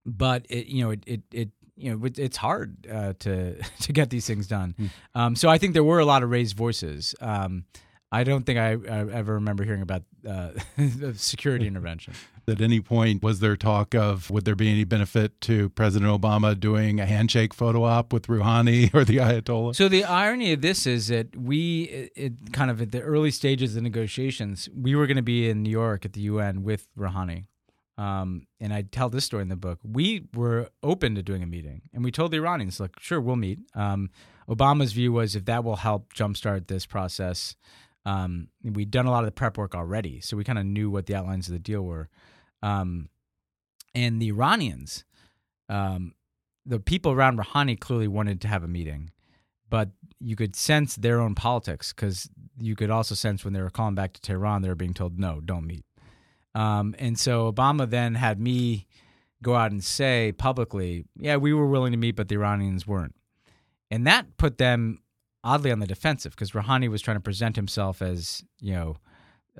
but it you know it it, it you know it, it's hard uh, to to get these things done. Um, so I think there were a lot of raised voices. Um, I don't think I, I ever remember hearing about uh, security intervention. At any point, was there talk of would there be any benefit to President Obama doing a handshake photo op with Rouhani or the Ayatollah? So the irony of this is that we, it, it kind of at the early stages of the negotiations, we were going to be in New York at the UN with Rouhani. Um, and I tell this story in the book. We were open to doing a meeting, and we told the Iranians, "Look, sure, we'll meet." Um, Obama's view was if that will help jumpstart this process. Um, we'd done a lot of the prep work already, so we kind of knew what the outlines of the deal were. Um, and the Iranians, um, the people around Rouhani clearly wanted to have a meeting, but you could sense their own politics because you could also sense when they were calling back to Tehran, they were being told, no, don't meet. Um, and so Obama then had me go out and say publicly, yeah, we were willing to meet, but the Iranians weren't. And that put them oddly on the defensive because Rouhani was trying to present himself as, you know,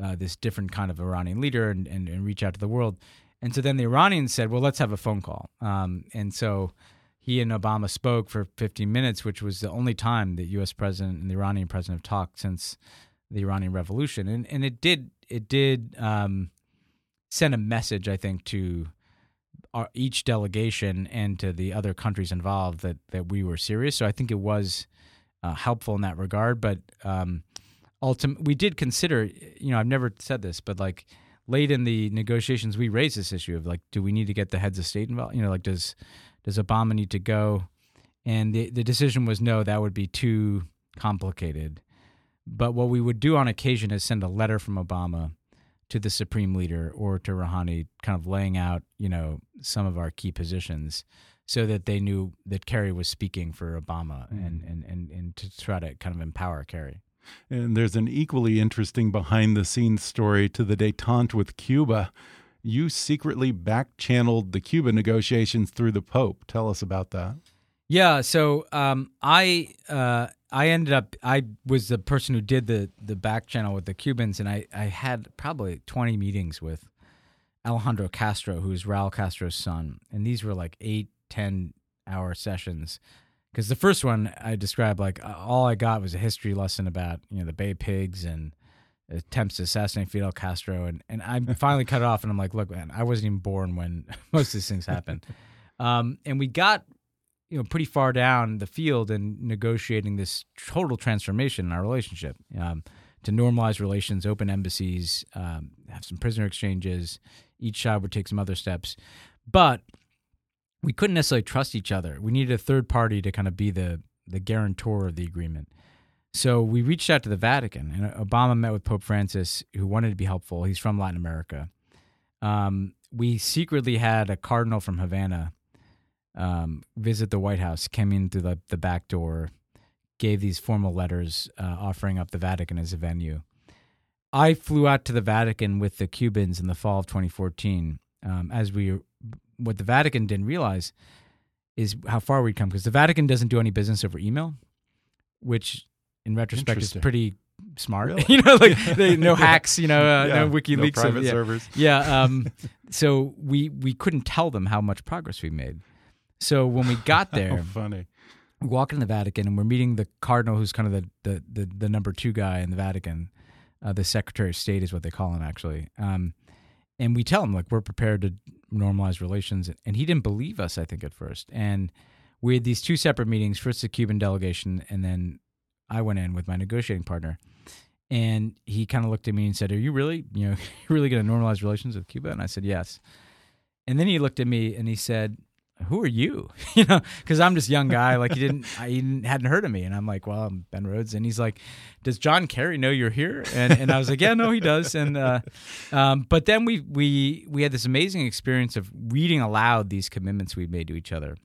uh, this different kind of Iranian leader and, and, and, reach out to the world. And so then the Iranians said, well, let's have a phone call. Um, and so he and Obama spoke for 15 minutes, which was the only time the U.S. president and the Iranian president have talked since the Iranian Revolution. And, and it did, it did um, send a message, I think, to our, each delegation and to the other countries involved that, that we were serious. So I think it was uh, helpful in that regard. But um, ultimately, we did consider, you know, I've never said this, but like late in the negotiations, we raised this issue of like, do we need to get the heads of state involved? You know, like, does does Obama need to go? And the the decision was no, that would be too complicated. But what we would do on occasion is send a letter from Obama to the supreme leader or to Rouhani, kind of laying out, you know, some of our key positions so that they knew that Kerry was speaking for Obama mm. and, and, and, and to try to kind of empower Kerry. And there's an equally interesting behind the scenes story to the detente with Cuba. You secretly back channeled the Cuba negotiations through the Pope. Tell us about that. Yeah, so um, I uh, I ended up I was the person who did the the back channel with the Cubans, and I I had probably twenty meetings with Alejandro Castro, who's Raul Castro's son, and these were like eight ten hour sessions. Because the first one I described, like all I got was a history lesson about you know the Bay Pigs and attempts to assassinate Fidel Castro, and and I finally cut it off, and I'm like, look, man, I wasn't even born when most of these things happened. Um, and we got you know pretty far down the field in negotiating this total transformation in our relationship um, to normalize relations, open embassies, um, have some prisoner exchanges. Each side would take some other steps, but we couldn't necessarily trust each other. We needed a third party to kind of be the the guarantor of the agreement. So we reached out to the Vatican, and Obama met with Pope Francis, who wanted to be helpful. He's from Latin America. Um, we secretly had a cardinal from Havana um, visit the White House, came in through the, the back door, gave these formal letters uh, offering up the Vatican as a venue. I flew out to the Vatican with the Cubans in the fall of 2014. Um, as we, what the Vatican didn't realize is how far we'd come because the Vatican doesn't do any business over email, which in retrospect is pretty smart. Really? you know, like they, no hacks, you know, uh, yeah, no WikiLeaks, no private yeah. servers. Yeah. Um, so we we couldn't tell them how much progress we made. So when we got there, funny. We walk in the Vatican and we're meeting the cardinal, who's kind of the the the, the number two guy in the Vatican. Uh, the Secretary of State is what they call him, actually. Um, and we tell him like we're prepared to normalize relations, and he didn't believe us. I think at first, and we had these two separate meetings. First, the Cuban delegation, and then I went in with my negotiating partner. And he kind of looked at me and said, "Are you really, you know, really going to normalize relations with Cuba?" And I said, "Yes." And then he looked at me and he said, who are you? you know, because I'm just young guy. Like he didn't, I, he hadn't heard of me, and I'm like, well, I'm Ben Rhodes, and he's like, does John Kerry know you're here? And and I was like, yeah, no, he does. And uh, um, but then we we we had this amazing experience of reading aloud these commitments we made to each other.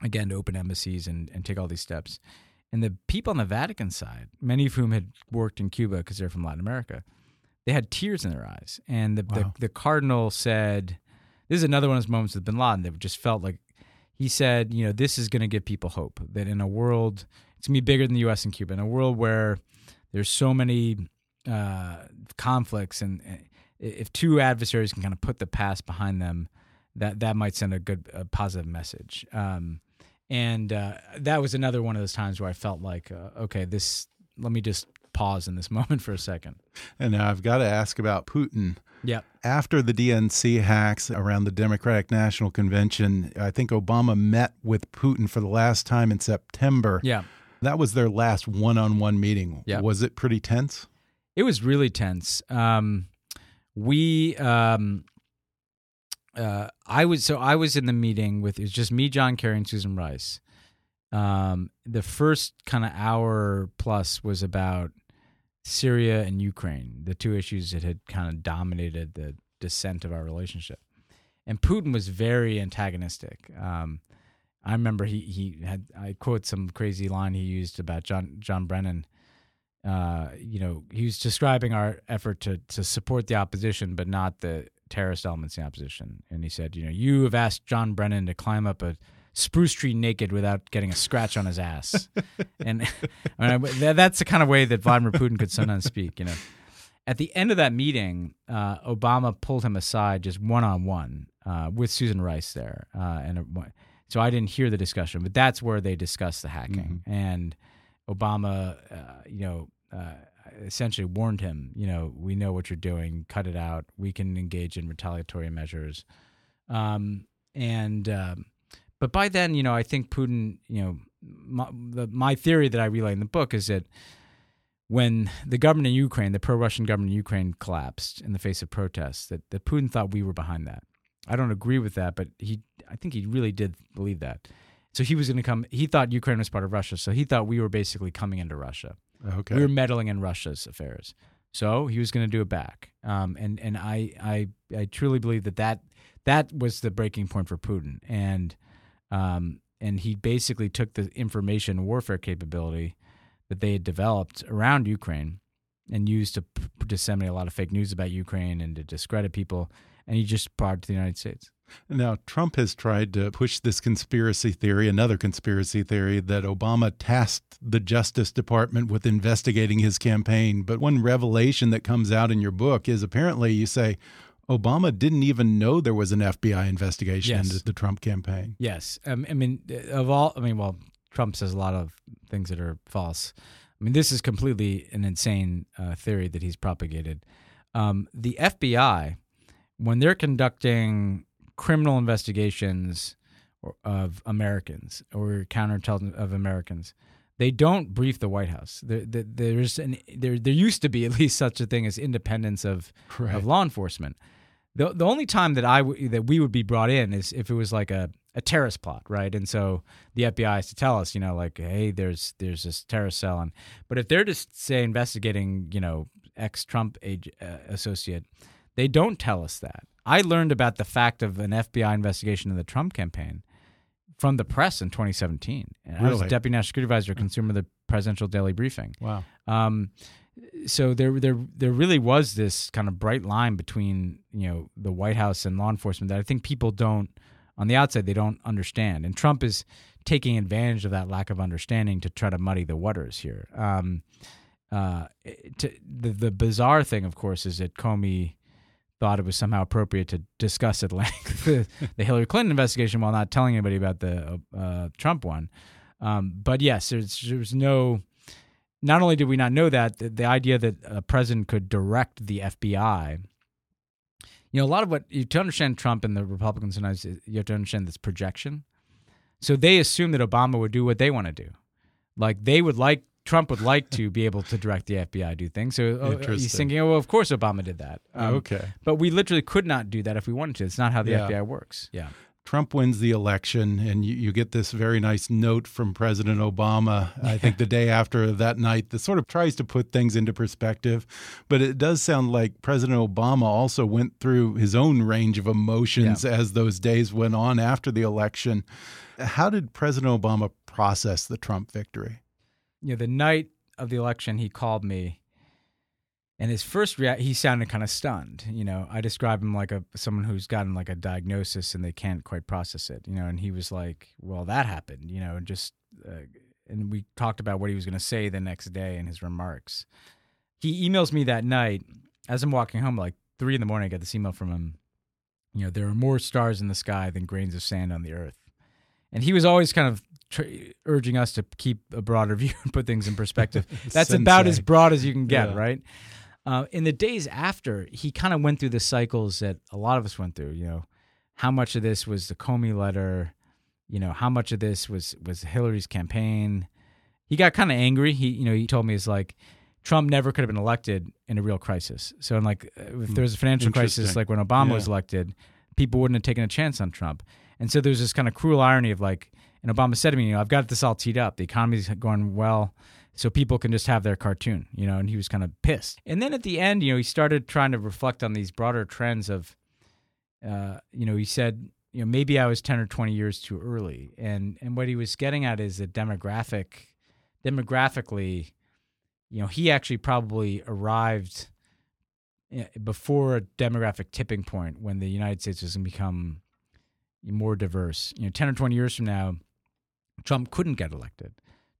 Again, to open embassies and and take all these steps. And the people on the Vatican side, many of whom had worked in Cuba because they're from Latin America, they had tears in their eyes. And the, wow. the, the cardinal said, this is another one of those moments with Bin Laden that just felt like he said, you know, this is going to give people hope that in a world, it's going to be bigger than the U.S. and Cuba, in a world where there's so many uh, conflicts, and if two adversaries can kind of put the past behind them, that that might send a good, a positive message. Um, and uh, that was another one of those times where I felt like, uh, okay, this. Let me just pause in this moment for a second. And now I've got to ask about Putin. Yeah. After the DNC hacks around the Democratic National Convention, I think Obama met with Putin for the last time in September. Yeah. That was their last one on one meeting. Yeah. Was it pretty tense? It was really tense. Um, we, um, uh, I was, so I was in the meeting with, it was just me, John Kerry, and Susan Rice. Um, the first kind of hour plus was about Syria and Ukraine, the two issues that had kind of dominated the descent of our relationship. And Putin was very antagonistic. Um, I remember he he had I quote some crazy line he used about John John Brennan. Uh, you know, he was describing our effort to to support the opposition, but not the terrorist elements in the opposition. And he said, you know, you have asked John Brennan to climb up a spruce tree naked without getting a scratch on his ass. and I mean, that's the kind of way that Vladimir Putin could sometimes speak, you know. At the end of that meeting, uh, Obama pulled him aside just one on one with Susan Rice there. Uh, and so I didn't hear the discussion, but that's where they discussed the hacking. Mm-hmm. And Obama, uh, you know, uh, essentially warned him, you know, we know what you're doing, cut it out. We can engage in retaliatory measures. Um, and um, but by then, you know, I think Putin, you know, my, the, my theory that I relay in the book is that when the government in Ukraine, the pro-Russian government in Ukraine collapsed in the face of protests, that, that Putin thought we were behind that. I don't agree with that, but he, I think he really did believe that. So he was going to come. He thought Ukraine was part of Russia, so he thought we were basically coming into Russia. Okay, we were meddling in Russia's affairs. So he was going to do it back. Um, and and I, I I truly believe that that that was the breaking point for Putin. And um, and he basically took the information warfare capability that they had developed around Ukraine and used to p- disseminate a lot of fake news about Ukraine and to discredit people. And he just brought it to the United States. Now, Trump has tried to push this conspiracy theory, another conspiracy theory, that Obama tasked the Justice Department with investigating his campaign. But one revelation that comes out in your book is apparently you say Obama didn't even know there was an FBI investigation yes. into the Trump campaign. Yes. Um, I mean, of all, I mean, well, Trump says a lot of things that are false. I mean, this is completely an insane uh, theory that he's propagated. Um, the FBI, when they're conducting criminal investigations of Americans or counterintelligence of Americans, they don't brief the White House. There, there's an, there, there used to be at least such a thing as independence of right. of law enforcement. The the only time that I w- that we would be brought in is if it was like a, a terrorist plot, right? And so the FBI has to tell us, you know, like, hey, there's there's this terrorist cell, and but if they're just say investigating, you know, ex Trump age, uh, associate, they don't tell us that. I learned about the fact of an FBI investigation in the Trump campaign from the press in 2017. And really? I was deputy national security advisor, consumer of the presidential daily briefing. Wow. Um, so there there there really was this kind of bright line between you know the White House and law enforcement that I think people don't on the outside they don't understand, and Trump is taking advantage of that lack of understanding to try to muddy the waters here. Um, uh, to, the the bizarre thing, of course, is that Comey thought it was somehow appropriate to discuss at length the, the Hillary Clinton investigation while not telling anybody about the uh, Trump one. Um, but yes, there's there's no not only did we not know that, the, the idea that a president could direct the FBI. You know, a lot of what you to understand Trump and the Republicans sometimes you have to understand this projection. So they assume that Obama would do what they want to do. Like they would like Trump would like to be able to direct the FBI do things. So oh, he's thinking, oh, well, of course Obama did that. Um, okay. But we literally could not do that if we wanted to. It's not how the yeah. FBI works. Yeah. Trump wins the election, and you, you, get this very nice note from President Obama, I think the day after that night, that sort of tries to put things into perspective. But it does sound like President Obama also went through his own range of emotions yeah. as those days went on after the election. How did President Obama process the Trump victory? You know, the night of the election, he called me and his first react, he sounded kind of stunned. You know, I describe him like a someone who's gotten like a diagnosis and they can't quite process it. You know, and he was like, "Well, that happened." You know, and just uh, and we talked about what he was going to say the next day in his remarks. He emails me that night as I'm walking home, like three in the morning. I get this email from him. You know, there are more stars in the sky than grains of sand on the earth, and he was always kind of urging us to keep a broader view and put things in perspective. That's about as broad as you can get, yeah. right? Uh, in the days after, he kind of went through the cycles that a lot of us went through. You know, how much of this was the Comey letter? You know, how much of this was was Hillary's campaign? He got kind of angry. He, you know, he told me it's like Trump never could have been elected in a real crisis. So, in like, uh, if there was a financial crisis, like when Obama yeah. was elected, people wouldn't have taken a chance on Trump. And so there's this kind of cruel irony of like, and Obama said to me, you know, I've got this all teed up. The economy's going well so people can just have their cartoon, you know, and he was kind of pissed. And then at the end, you know, he started trying to reflect on these broader trends of, uh, you know, he said, you know maybe I was ten or twenty years too early, and and what he was getting at is that demographic, demographically, you know, he actually probably arrived eh, before a demographic tipping point when the United States was going to become more diverse. You know, ten or twenty years from now, Trump couldn't get elected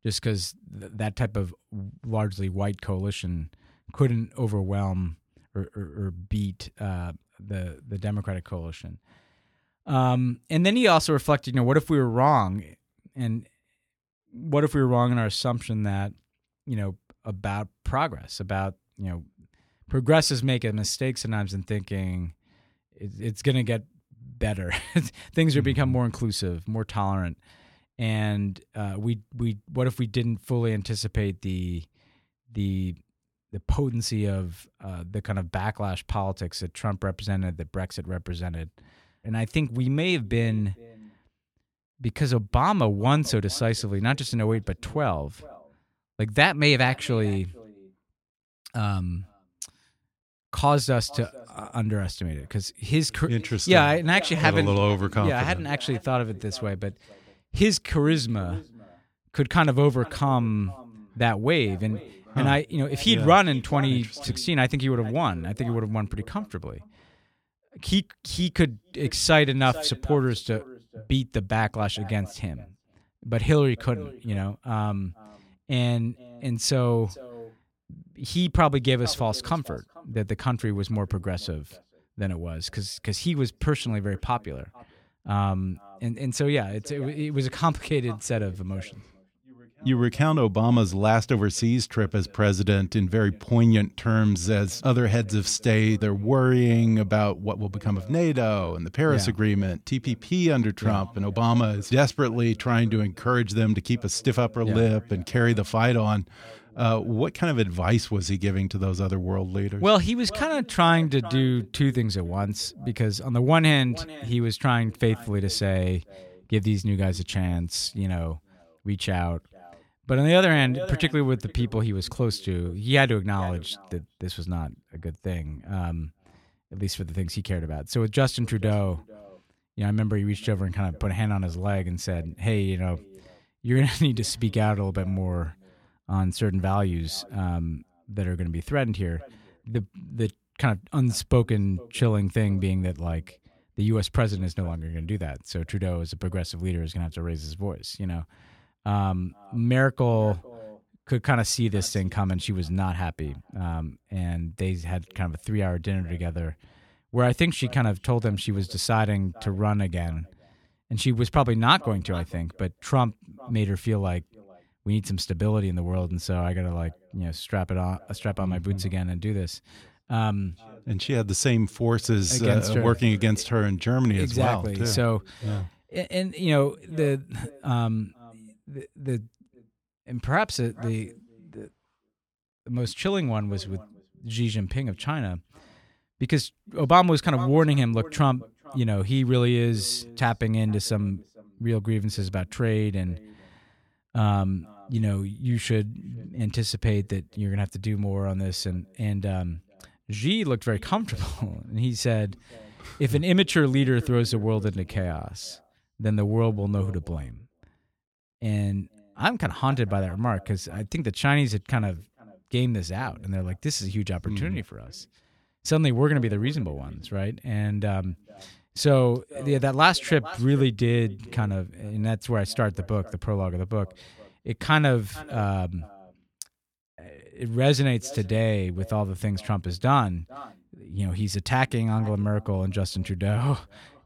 just because th- that type of largely white coalition couldn't overwhelm or, or, or beat uh, the the Democratic coalition. Um, and then he also reflected, you know, what if we were wrong, and what if we were wrong in our assumption that, you know, about progress, about you know, progressives make a mistake sometimes in thinking it, it's going to get better. Things are become more inclusive, more tolerant, and uh, we we what if we didn't fully anticipate the the the potency of uh, the kind of backlash politics that Trump represented, that Brexit represented, and I think we may have been because Obama won so decisively, not just in 08, but 12. Like that may have actually um, caused us to uh, underestimate it because his interesting. Yeah, and I actually haven't a little overconfident. Yeah, I hadn't actually thought of it this way, but his charisma could kind of overcome that wave. And and I you know if he'd Yeah. run in 2016 I think he would have won. I think he would have won pretty comfortably. He he could excite enough supporters to beat the backlash against him. but Hillary couldn't you know um and and so he probably gave us false comfort that the country was more progressive than it was because he was personally very popular um, and and so yeah, it's it, it was a complicated set of emotions. You recount Obama's last overseas trip as president in very poignant terms as other heads of state. They're worrying about what will become of NATO and the Paris Yeah. Agreement, TPP under Trump, and Obama is desperately trying to encourage them to keep a stiff upper Yeah. lip and carry the fight on. Uh, what kind of advice was he giving to those other world leaders? Well, he was kind of trying to do two things at once because on the one hand, he was trying faithfully to say, give these new guys a chance, you know, reach out. But on the other hand, particularly with the people he was close to, he had to acknowledge that this was not a good thing, um, at least for the things he cared about. So with Justin Trudeau, you know, I remember he reached over and kind of put a hand on his leg and said, "Hey, you know, you're going to need to speak out a little bit more on certain values um, that are going to be threatened here." The the kind of unspoken chilling thing being that like the U.S. president is no longer going to do that. So Trudeau, as a progressive leader, is going to have to raise his voice. You know, um, Merkel could kind of see this thing coming. She was not happy, um, and they had kind of a three-hour dinner together, where I think she kind of told him she was deciding to run again, and she was probably not going to. I think, but Trump made her feel like we need some stability in the world, and so I got to like you know strap it on, strap on my boots again, and do this. Um, and she had the same forces Against uh, working against her in Germany exactly. as well. too. So, Yeah. and, you know the um the, the and perhaps the, the the the most chilling one was with Xi Jinping of China, because Obama was kind of warning him, look, Trump, you know, he really is tapping into some real grievances about trade and. Um, you know, you should anticipate that you're gonna have to do more on this, and and um, Xi looked very comfortable, and he said, if an immature leader throws the world into chaos, then the world will know who to blame. And I'm kind of haunted by that remark because I think the Chinese had kind of gamed this out, and they're like, "This is a huge opportunity for us. Suddenly, we're going to be the reasonable ones, right?" And um, so yeah, that last trip really did kind of, and that's where I start the book, the prologue of the book. It kind of um, it resonates today with all the things Trump has done. You know, he's attacking Angela Merkel and Justin Trudeau,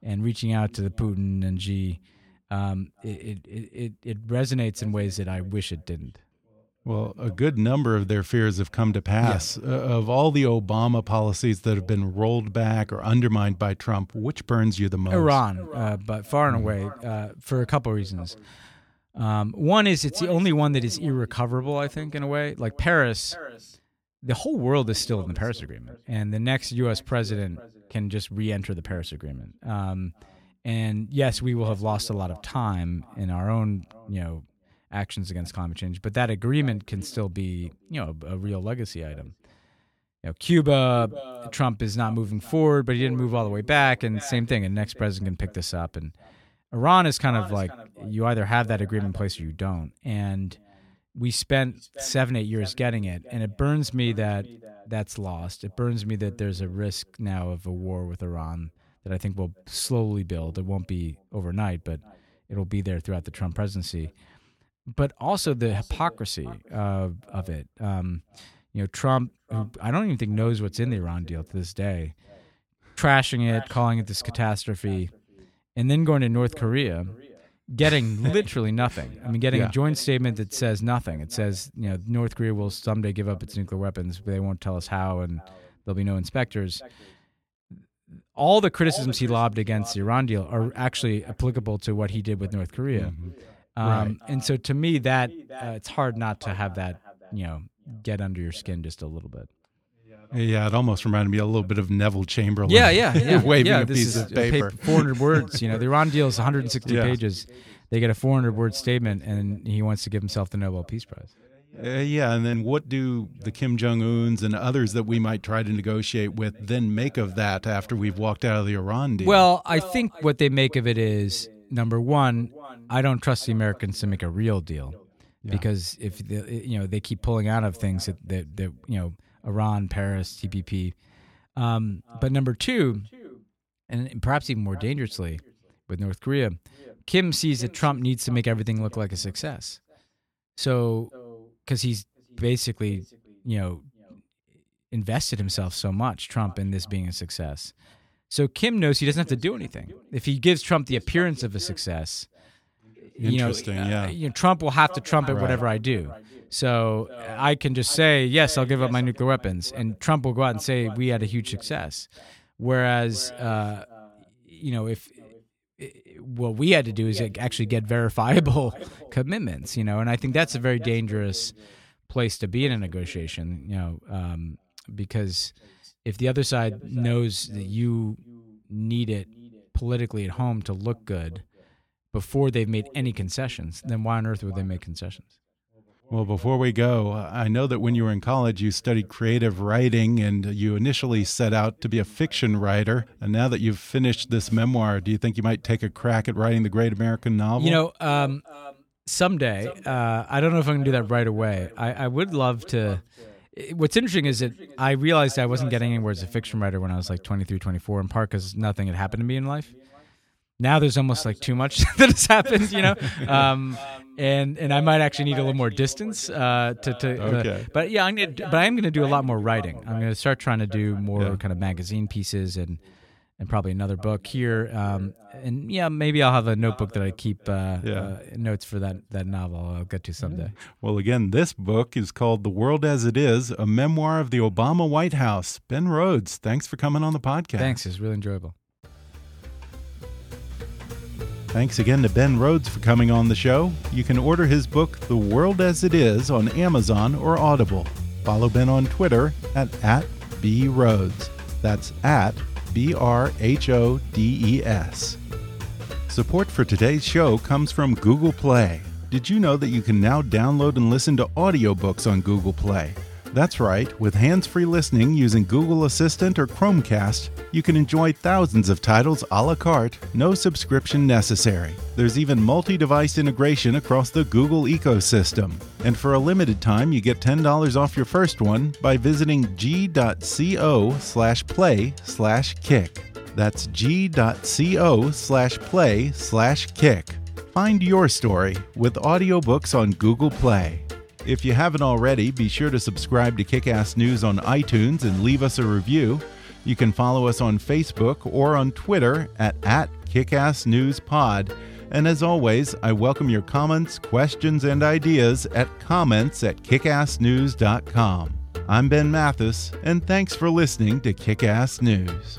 and reaching out to the Putin and Xi. Um, it, it it it resonates in ways that I wish it didn't. Well, a good number of their fears have come to pass. Uh, of all the Obama policies that have been rolled back or undermined by Trump, which burns you the most? Iran, uh, but far and away, uh, for a couple of reasons. Um, one is it's the only one that is irrecoverable, I think, in a way. Like Paris, the whole world is still in the Paris Agreement, and the next U.S. president can just re-enter the Paris Agreement. Um, and yes, we will have lost a lot of time in our own, you know, actions against climate change, but that agreement can still be, you know, a, a real legacy item. you know, Cuba, Trump is not moving forward, but he didn't move all the way back, and same thing. And next president can pick this up. And Iran is kind of like you either have that agreement in place or you don't. And we spent seven, eight years getting it, and it burns me that that's lost. It burns me that there's a risk now of a war with Iran that I think will slowly build. It won't be overnight, but it'll be there throughout the Trump presidency. But also the hypocrisy of of it. Um, you know, Trump, who I don't even think knows what's in the Iran deal to this day, trashing it, calling it this catastrophe, and then going to North Korea getting literally nothing. I mean, getting yeah. a joint statement that says nothing. It says, you know, North Korea will someday give up its nuclear weapons, but they won't tell us how, and there'll be no inspectors. All the criticisms he lobbed against the Iran deal are actually applicable to what he did with North Korea. Mm-hmm. Um, right. And so, to me, that uh, it's hard not to have that, you know, get under your skin just a little bit. Yeah, it almost reminded me a little bit of Neville Chamberlain. Yeah, yeah, yeah. waving yeah, a piece of paper. 400 words. You know, the Iran deal is 160 yeah. pages. They get a 400 word statement, and he wants to give himself the Nobel Peace Prize. Uh, yeah, and then what do the Kim Jong Uns and others that we might try to negotiate with then make of that after we've walked out of the Iran deal? Well, I think what they make of it is number one, I don't trust the Americans to make a real deal yeah. because if the, you know they keep pulling out of things that, that, that you know Iran, Paris, TPP. Um, but number two, and perhaps even more dangerously with North Korea, Kim sees that Trump needs to make everything look like a success. So, because he's basically, you know, invested himself so much, Trump, in this being a success. So Kim knows he doesn't have to do anything. If he gives Trump the appearance of a success, you know, yeah. you know, Trump will have to trump it whatever I do. So I can just say, yes, I'll give up my nuclear weapons, and Trump will go out and say we had a huge success. Whereas, uh, you know, if what we had to do is actually get verifiable commitments, you know, and I think that's a very dangerous place to be in a negotiation, you know, um, because if the other side knows that you need it politically at home to look good before they've made any concessions, then why on earth would they make concessions? Well, before we go, I know that when you were in college, you studied creative writing and you initially set out to be a fiction writer. And now that you've finished this memoir, do you think you might take a crack at writing the great American novel? You know, um, someday. Uh, I don't know if I'm going to do that right away. I, I would love to. What's interesting is that I realized I wasn't getting anywhere as a fiction writer when I was like 23, 24, in part because nothing had happened to me in life now there's almost like too much that has happened, you know, um, and and I might actually need a little more distance uh, to. to okay. Uh, but yeah, I'm gonna, but I am going to do a lot more writing. I'm going to start trying to do more yeah. kind of magazine pieces and and probably another book here. Um, and yeah, maybe I'll have a notebook that I keep uh, yeah. uh, notes for that that novel. I'll get to someday. Well, again, this book is called "The World as It Is: A Memoir of the Obama White House." Ben Rhodes, thanks for coming on the podcast. Thanks, it's really enjoyable. Thanks again to Ben Rhodes for coming on the show. You can order his book, The World as It Is, on Amazon or Audible. Follow Ben on Twitter at, at. That's at B R H O D E S. Support for today's show comes from Google Play. Did you know that you can now download and listen to audiobooks on Google Play? That's right, with hands free listening using Google Assistant or Chromecast, you can enjoy thousands of titles a la carte, no subscription necessary. There's even multi device integration across the Google ecosystem. And for a limited time, you get $10 off your first one by visiting g.co slash play slash kick. That's g.co slash play slash kick. Find your story with audiobooks on Google Play. If you haven't already, be sure to subscribe to Kickass News on iTunes and leave us a review. You can follow us on Facebook or on Twitter at, at KickassNewsPod. And as always, I welcome your comments, questions, and ideas at comments at kickassnews.com. I'm Ben Mathis, and thanks for listening to Kickass News.